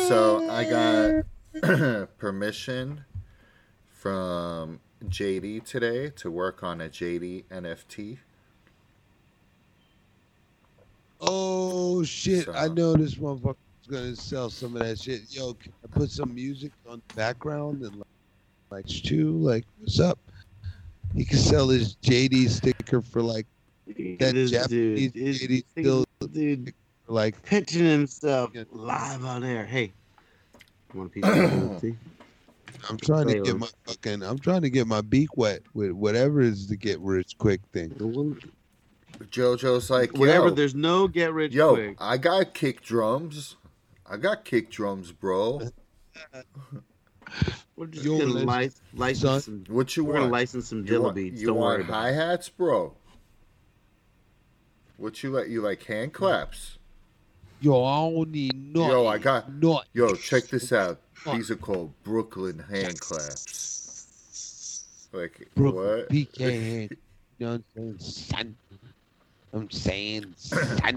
So I got permission from JD today to work on a JD NFT. Oh shit! I know this motherfucker's gonna sell some of that shit. Yo, can I put some music on the background and like, like too? Like, what's up? He can sell his JD sticker for like that this Japanese dude, is- lady still- dude like pitching himself live on air. Hey, you want a piece of that, see? I'm trying to get uh, my fucking I'm trying to get my beak wet with whatever is the get rich quick thing. JoJo's like, Whatever. yo, There's no get rich yo, quick. I got kick drums. I got kick drums, bro. We're just Yo, gonna let's- license some. What you We're gonna want? license some You Dilla beats. you Don't want hi hats, bro? What you like? You like hand claps? Yo, I don't need no. Yo, I got- no. Yo, check this out. These are called Brooklyn hand claps. Like Brooklyn what? PK. You know what I'm saying, son? I'm saying,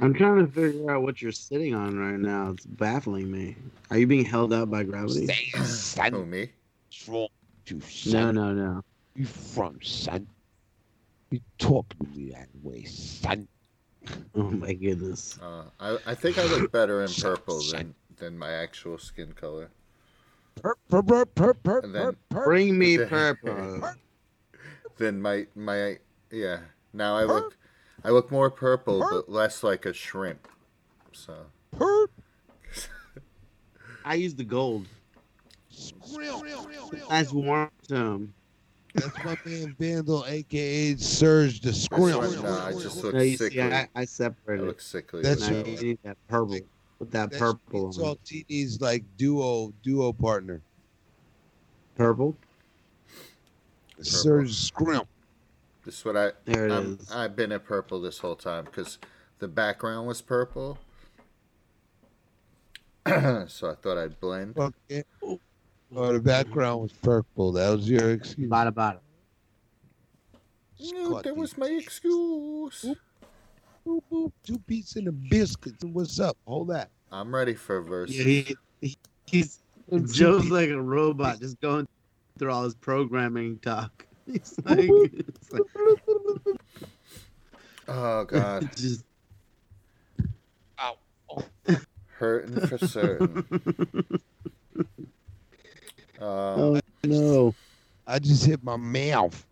I'm trying to figure out what you're sitting on right now. It's baffling me. Are you being held up by gravity? saying, Who son. me? What's wrong with you, No, no, no. You from, son? You talking to me that way, son? Oh my goodness. Uh, I I think I look better in purple than than my actual skin color. Perp, perp, perp, perp, perp, And then- perp, perp. Bring me purple. Then my my yeah. Now I look I look more purple but less like a shrimp. So perp. I use the gold. Real, real, real, real. That's warm tone. That's my man Vandal, aka Surge the That's Skrill. nah, I just look No, you sickly. see, I, I I separated. look sickly. That's with now that need that purple. With that purple It's all it. TD's like duo duo partner. Purple? Surge the Scrimp. This is what I There it I'm, is. I've been in purple this whole time because the background was purple. so I thought I'd blend. Fuck yeah. Oh, the background was purple. That was your excuse. Bada bada. No, that was my excuse. Boop, boop, two pieces and a biscuit. What's up? Hold that. I'm ready for verse. Yeah, he, he, he's Two Joe's like a robot, just going through all his programming talk. He's like, it's like Oh God. just Hurting for certain. Um, oh no. I just hit my mouth.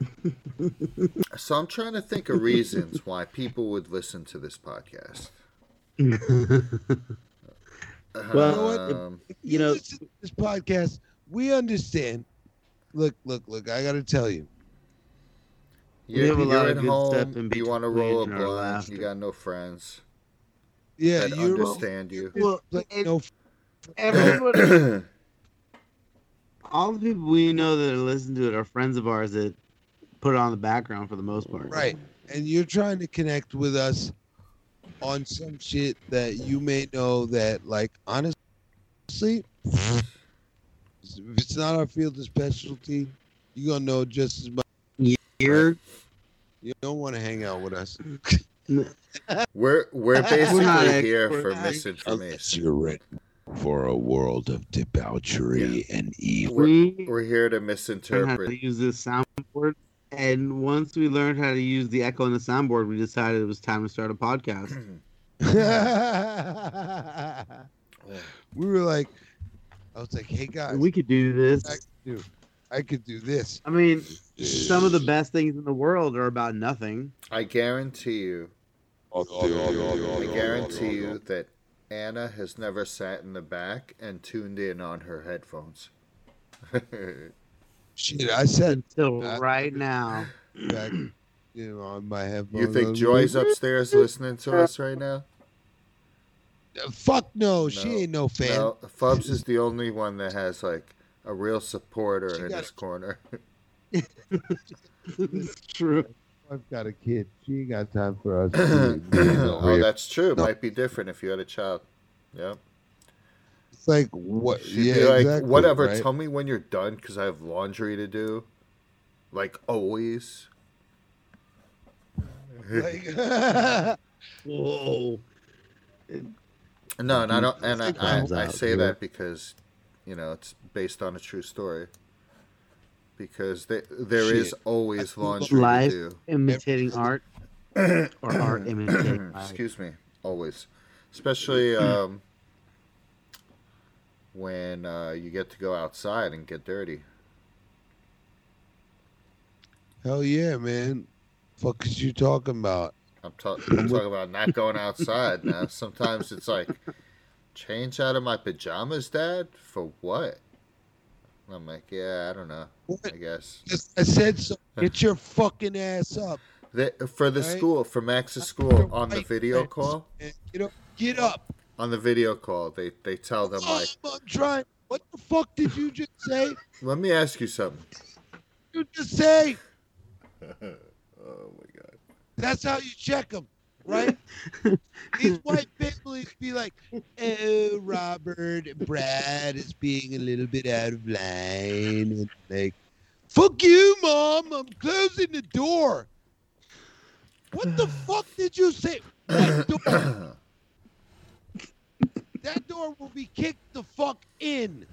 so I'm trying to think of reasons why people would listen to this podcast. Well, Um, you know, Listen to this podcast, we understand. Look, look, look. I got to tell you. You're, have a lot at of good stuff home. in You want to roll a between our blunt. You got no friends Yeah, you're understand you. well, like, it- no, everybody, all the people we know that listen to it are friends of ours that put it on the background for the most part. right. And you're trying to connect with us on some shit that you may know that, like, honestly, if it's not our field of specialty, you're gonna know just as much. You're You don't want to hang out with us. We're we're basically not here experts. for Unless misinformation. you're ready for a world of debauchery and evil. we We're here to learned how misinterpret. to use this soundboard, and once we learned how to use the echo and the soundboard, we decided it was time to start a podcast. we were like, I was like, hey guys, we could do this. I could do, I could do this. I mean, some of the best things in the world are about nothing. I guarantee you. I guarantee you that Anna has never sat in the back and tuned in on her headphones. Shit, I said Until Uh, right now. back, you know, on my headphones. you think was Joy's upstairs listening to us right now? Fuck no, she ain't no fan. No, Fubs is the only one that has like a real supporter She in got- his corner. it's true. I've got a kid. She ain't got time for us. to be being oh, that's true. It No. might be different if you had a child. Yep. It's like what? She'd yeah, like, exactly, whatever. right? Tell me when you're done because I have laundry to do. Like always. Like, Whoa. No, and I don't, and I, I, I say that because, you know, it's based on a true story. Because they, there is Shit. always I- laundry Life. to do. Imitating art. or art imitating life. Excuse me, always, especially um, when uh, you get to go outside and get dirty. Hell yeah, man. Fuck is you talking about? I'm, ta- I'm talking about not going outside now. Sometimes it's like, change out of my pajamas, Dad? For what? I'm like, yeah, I don't know. What? I guess. I said so. Get your fucking ass up. For the Right. school, for Max's school, on the video call, Get up. Get up. on the video call, they, they tell them, Oh, like, I'm trying. What the fuck did you just say? let me ask you something. You just say. oh, my God. That's how you check them, right? These white families be like, "Oh, Robert, Brad is being a little bit out of line," and like, "Fuck you, mom! I'm closing the door." What the fuck did you say? What door? That door will be kicked the fuck in,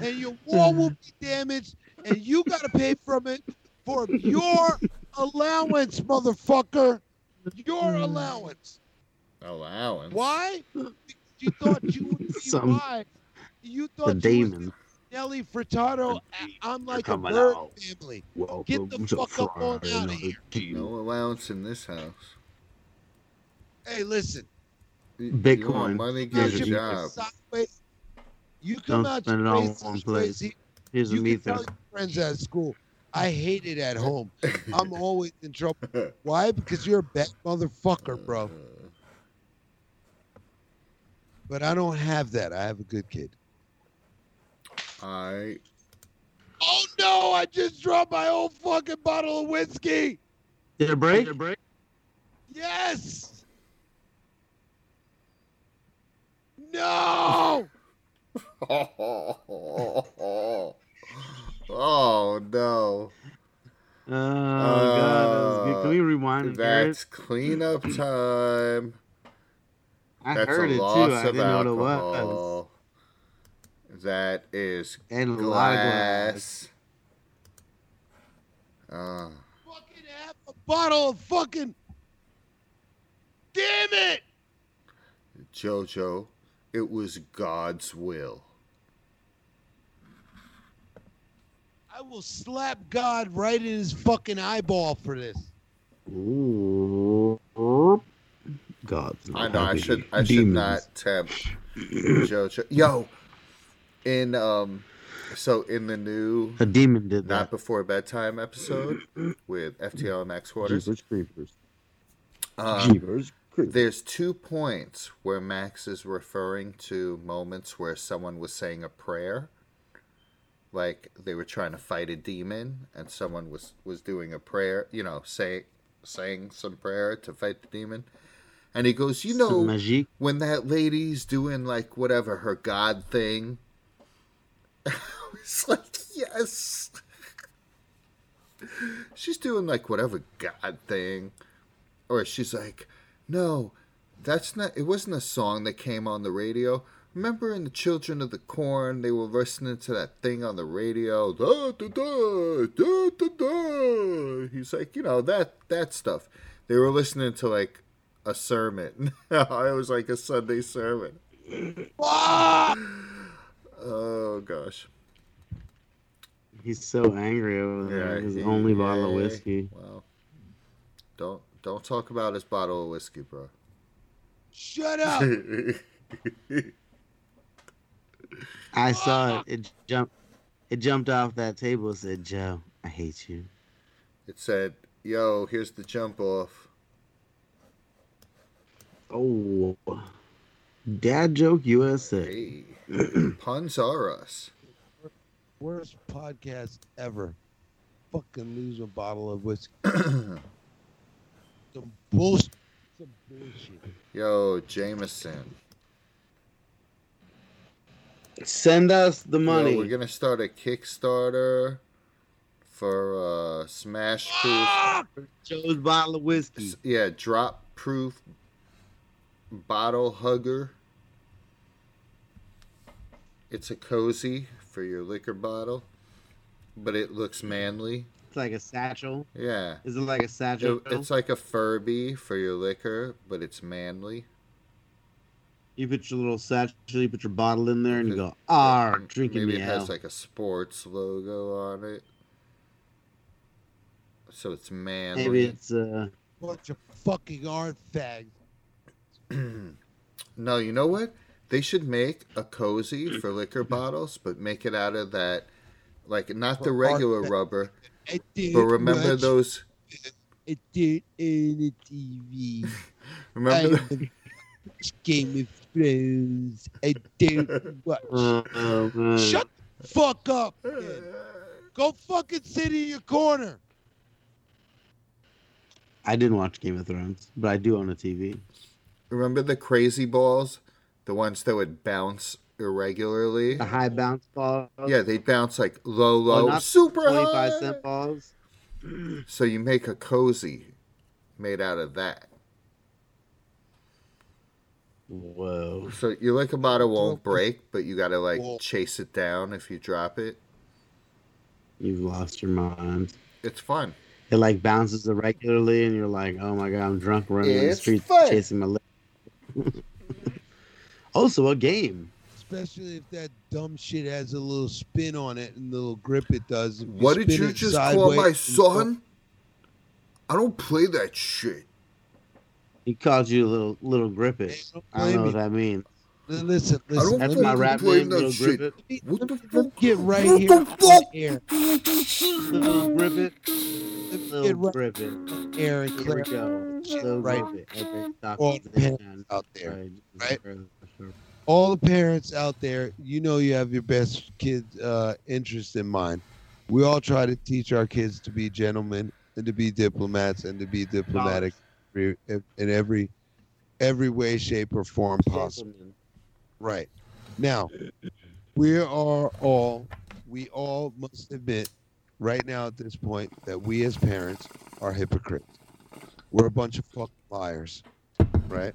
and your wall will be damaged, and you gotta pay from it for your allowance, motherfucker. Your mm. allowance. Allowance. Why? Because you thought you would be Some- wise. You The thought you was demon. Nelly Furtado. I- I'm like a bird out. family. Welcome Get the fuck up on Friday outta Night here. Deal. No allowance in this house. Hey, listen. Y- You Bitcoin. want money, Come get a out your job. sideways. You come Don't out spend your it all in one place. You, Here's you a can meter. tell your friends at school. I hate it at home. I'm always in trouble. Why? Because you're a bad motherfucker, bro. But I don't have that. I have a good kid. I Oh no! I just dropped my whole fucking bottle of whiskey. Did it break? Did it break? Yes. No. oh no. Oh, God. That was good. Can we rewind and hear it? That's cleanup time. I That's heard a it too. I didn't know what it was. That is And a lot of glass. glass. Uh, fucking half a bottle of fucking. Damn it! Jojo, it was God's will. I will slap God right in his fucking eyeball for this. Ooh. God's I know I should I should Demons. not tempt Jojo. Yo, in um, so in the new A demon did Not that. Before Bedtime episode with FTL and Max Waters, Jeepers creepers. um, Jeepers creepers. there's two points where Max is referring to moments where someone was saying a prayer, like they were trying to fight a demon, and someone was was doing a prayer, you know, say saying some prayer to fight the demon, and he goes, you know, when that lady's doing like whatever her god thing I was like yes. She's doing like whatever god thing. Or she's like no that's not it wasn't a song that came on the radio remember in the children of the corn they were listening to that thing on the radio da, da, da, da, da, da. he's like you know that that stuff they were listening to like a sermon it was like a sunday sermon oh gosh He's so angry over there. His he- only bottle of whiskey. well don't don't talk about his bottle of whiskey bro Shut up. I saw it. It jumped. It jumped off that table. and Said, "Joe, I hate you." it said yo here's the jump off Oh, dad joke USA. hey puns are us Worst podcast ever. Fucking lose a bottle of whiskey. Some bullshit. Some bullshit. yo jameson Send us the money. we're gonna start a Kickstarter for uh, Smash Proof. Joe's bottle of whiskey. Yeah, drop proof bottle hugger. It's a cozy for your liquor bottle, but it looks manly. It's like a satchel. Yeah, Is it like a satchel? It- it's like a Furby for your liquor, but it's manly. You put your little satchel, you put your bottle in there, and you go, "Ah, drinking Maybe me it out." has like a sports logo on it, so it's manly. Maybe it's uh, Bunch of fucking art fags. no, you know what? They should make a cozy for liquor bottles, but make it out of that, like not the regular rubber. But remember watch those? it did in the TV. Remember? I the- Game of Thrones. I don't watch. uh, uh, Shut the fuck up. kid. Go fucking sit in your corner. I didn't watch Game of Thrones, but I do own a TV. Remember the crazy balls, the ones that would bounce irregularly? The high bounce balls. Yeah, they bounce like low, low, not super Twenty-five high. cent balls. So you make a cozy made out of that. Whoa. So your liquor bottle won't break, but you gotta like well- chase it down if you drop it. You've lost your mind. It's fun. It like bounces irregularly, and you're like, "Oh my god, I'm drunk running in the It's streets fun. chasing my." Li- also, a game. Especially if that dumb shit has a little spin on it and the little grip it does. What did you just call my son? I don't play that shit. He called you a little little grip it. don't I don't know me. what that means. Listen, I don't listen. That's my rap name, little shit. grip it. What the Let fuck? get right What here the on fuck? air. Little grip it. Little get right grip it. on Here we go. Little right grip. Okay, All the parents out there. Right. right? All the parents out there, you know you have your best kids' uh, interest in mind. We all try to teach our kids to be gentlemen and to be diplomats and to be diplomatic in in every every way, shape, or form possible. Right now, we are all we all must admit right now at this point that we as parents are hypocrites. We're a bunch of fucking liars, right?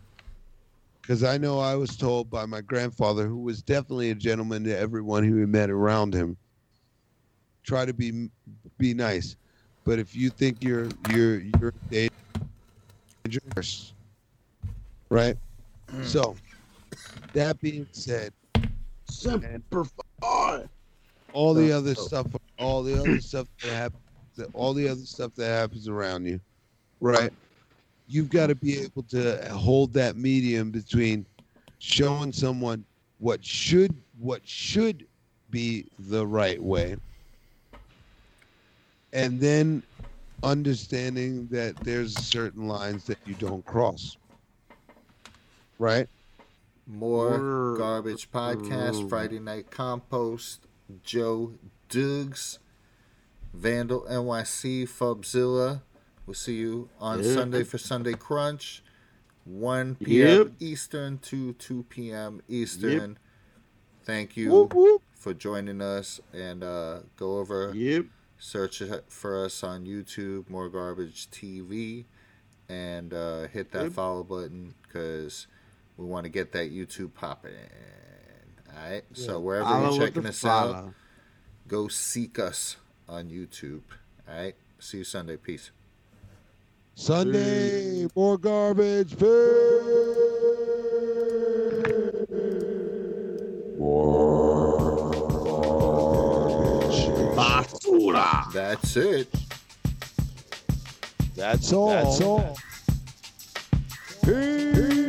Because I know I was told by my grandfather, who was definitely a gentleman to everyone who he met around him, try to be be nice. But if you think you're you're you're right? Mm. So That being said, Semper Fi. all the other stuff, all the other stuff that happens, all the other stuff that happens around you, right? You've got to be able to hold that medium between showing someone what should what should be the right way, and then understanding that there's certain lines that you don't cross. Right? More Word. garbage podcast. Word. Friday night compost. Joe Duggs, Vandal NYC, Fubzilla. We'll see you on Yeah. Sunday for Sunday Crunch. 1 p.m. Yep. Eastern to 2 p.m. Eastern. Thank you Whoop, whoop. for joining us and uh, go over Yep. Search for us on YouTube, More Garbage TV, and uh, hit that Yep. follow button because we want to get that YouTube popping. All right. So wherever Follow you're checking the us out, go seek us on YouTube. All right. See you Sunday. Peace. Sunday, more garbage. Peace. Basura. That's it. That's all. That's all. Peace.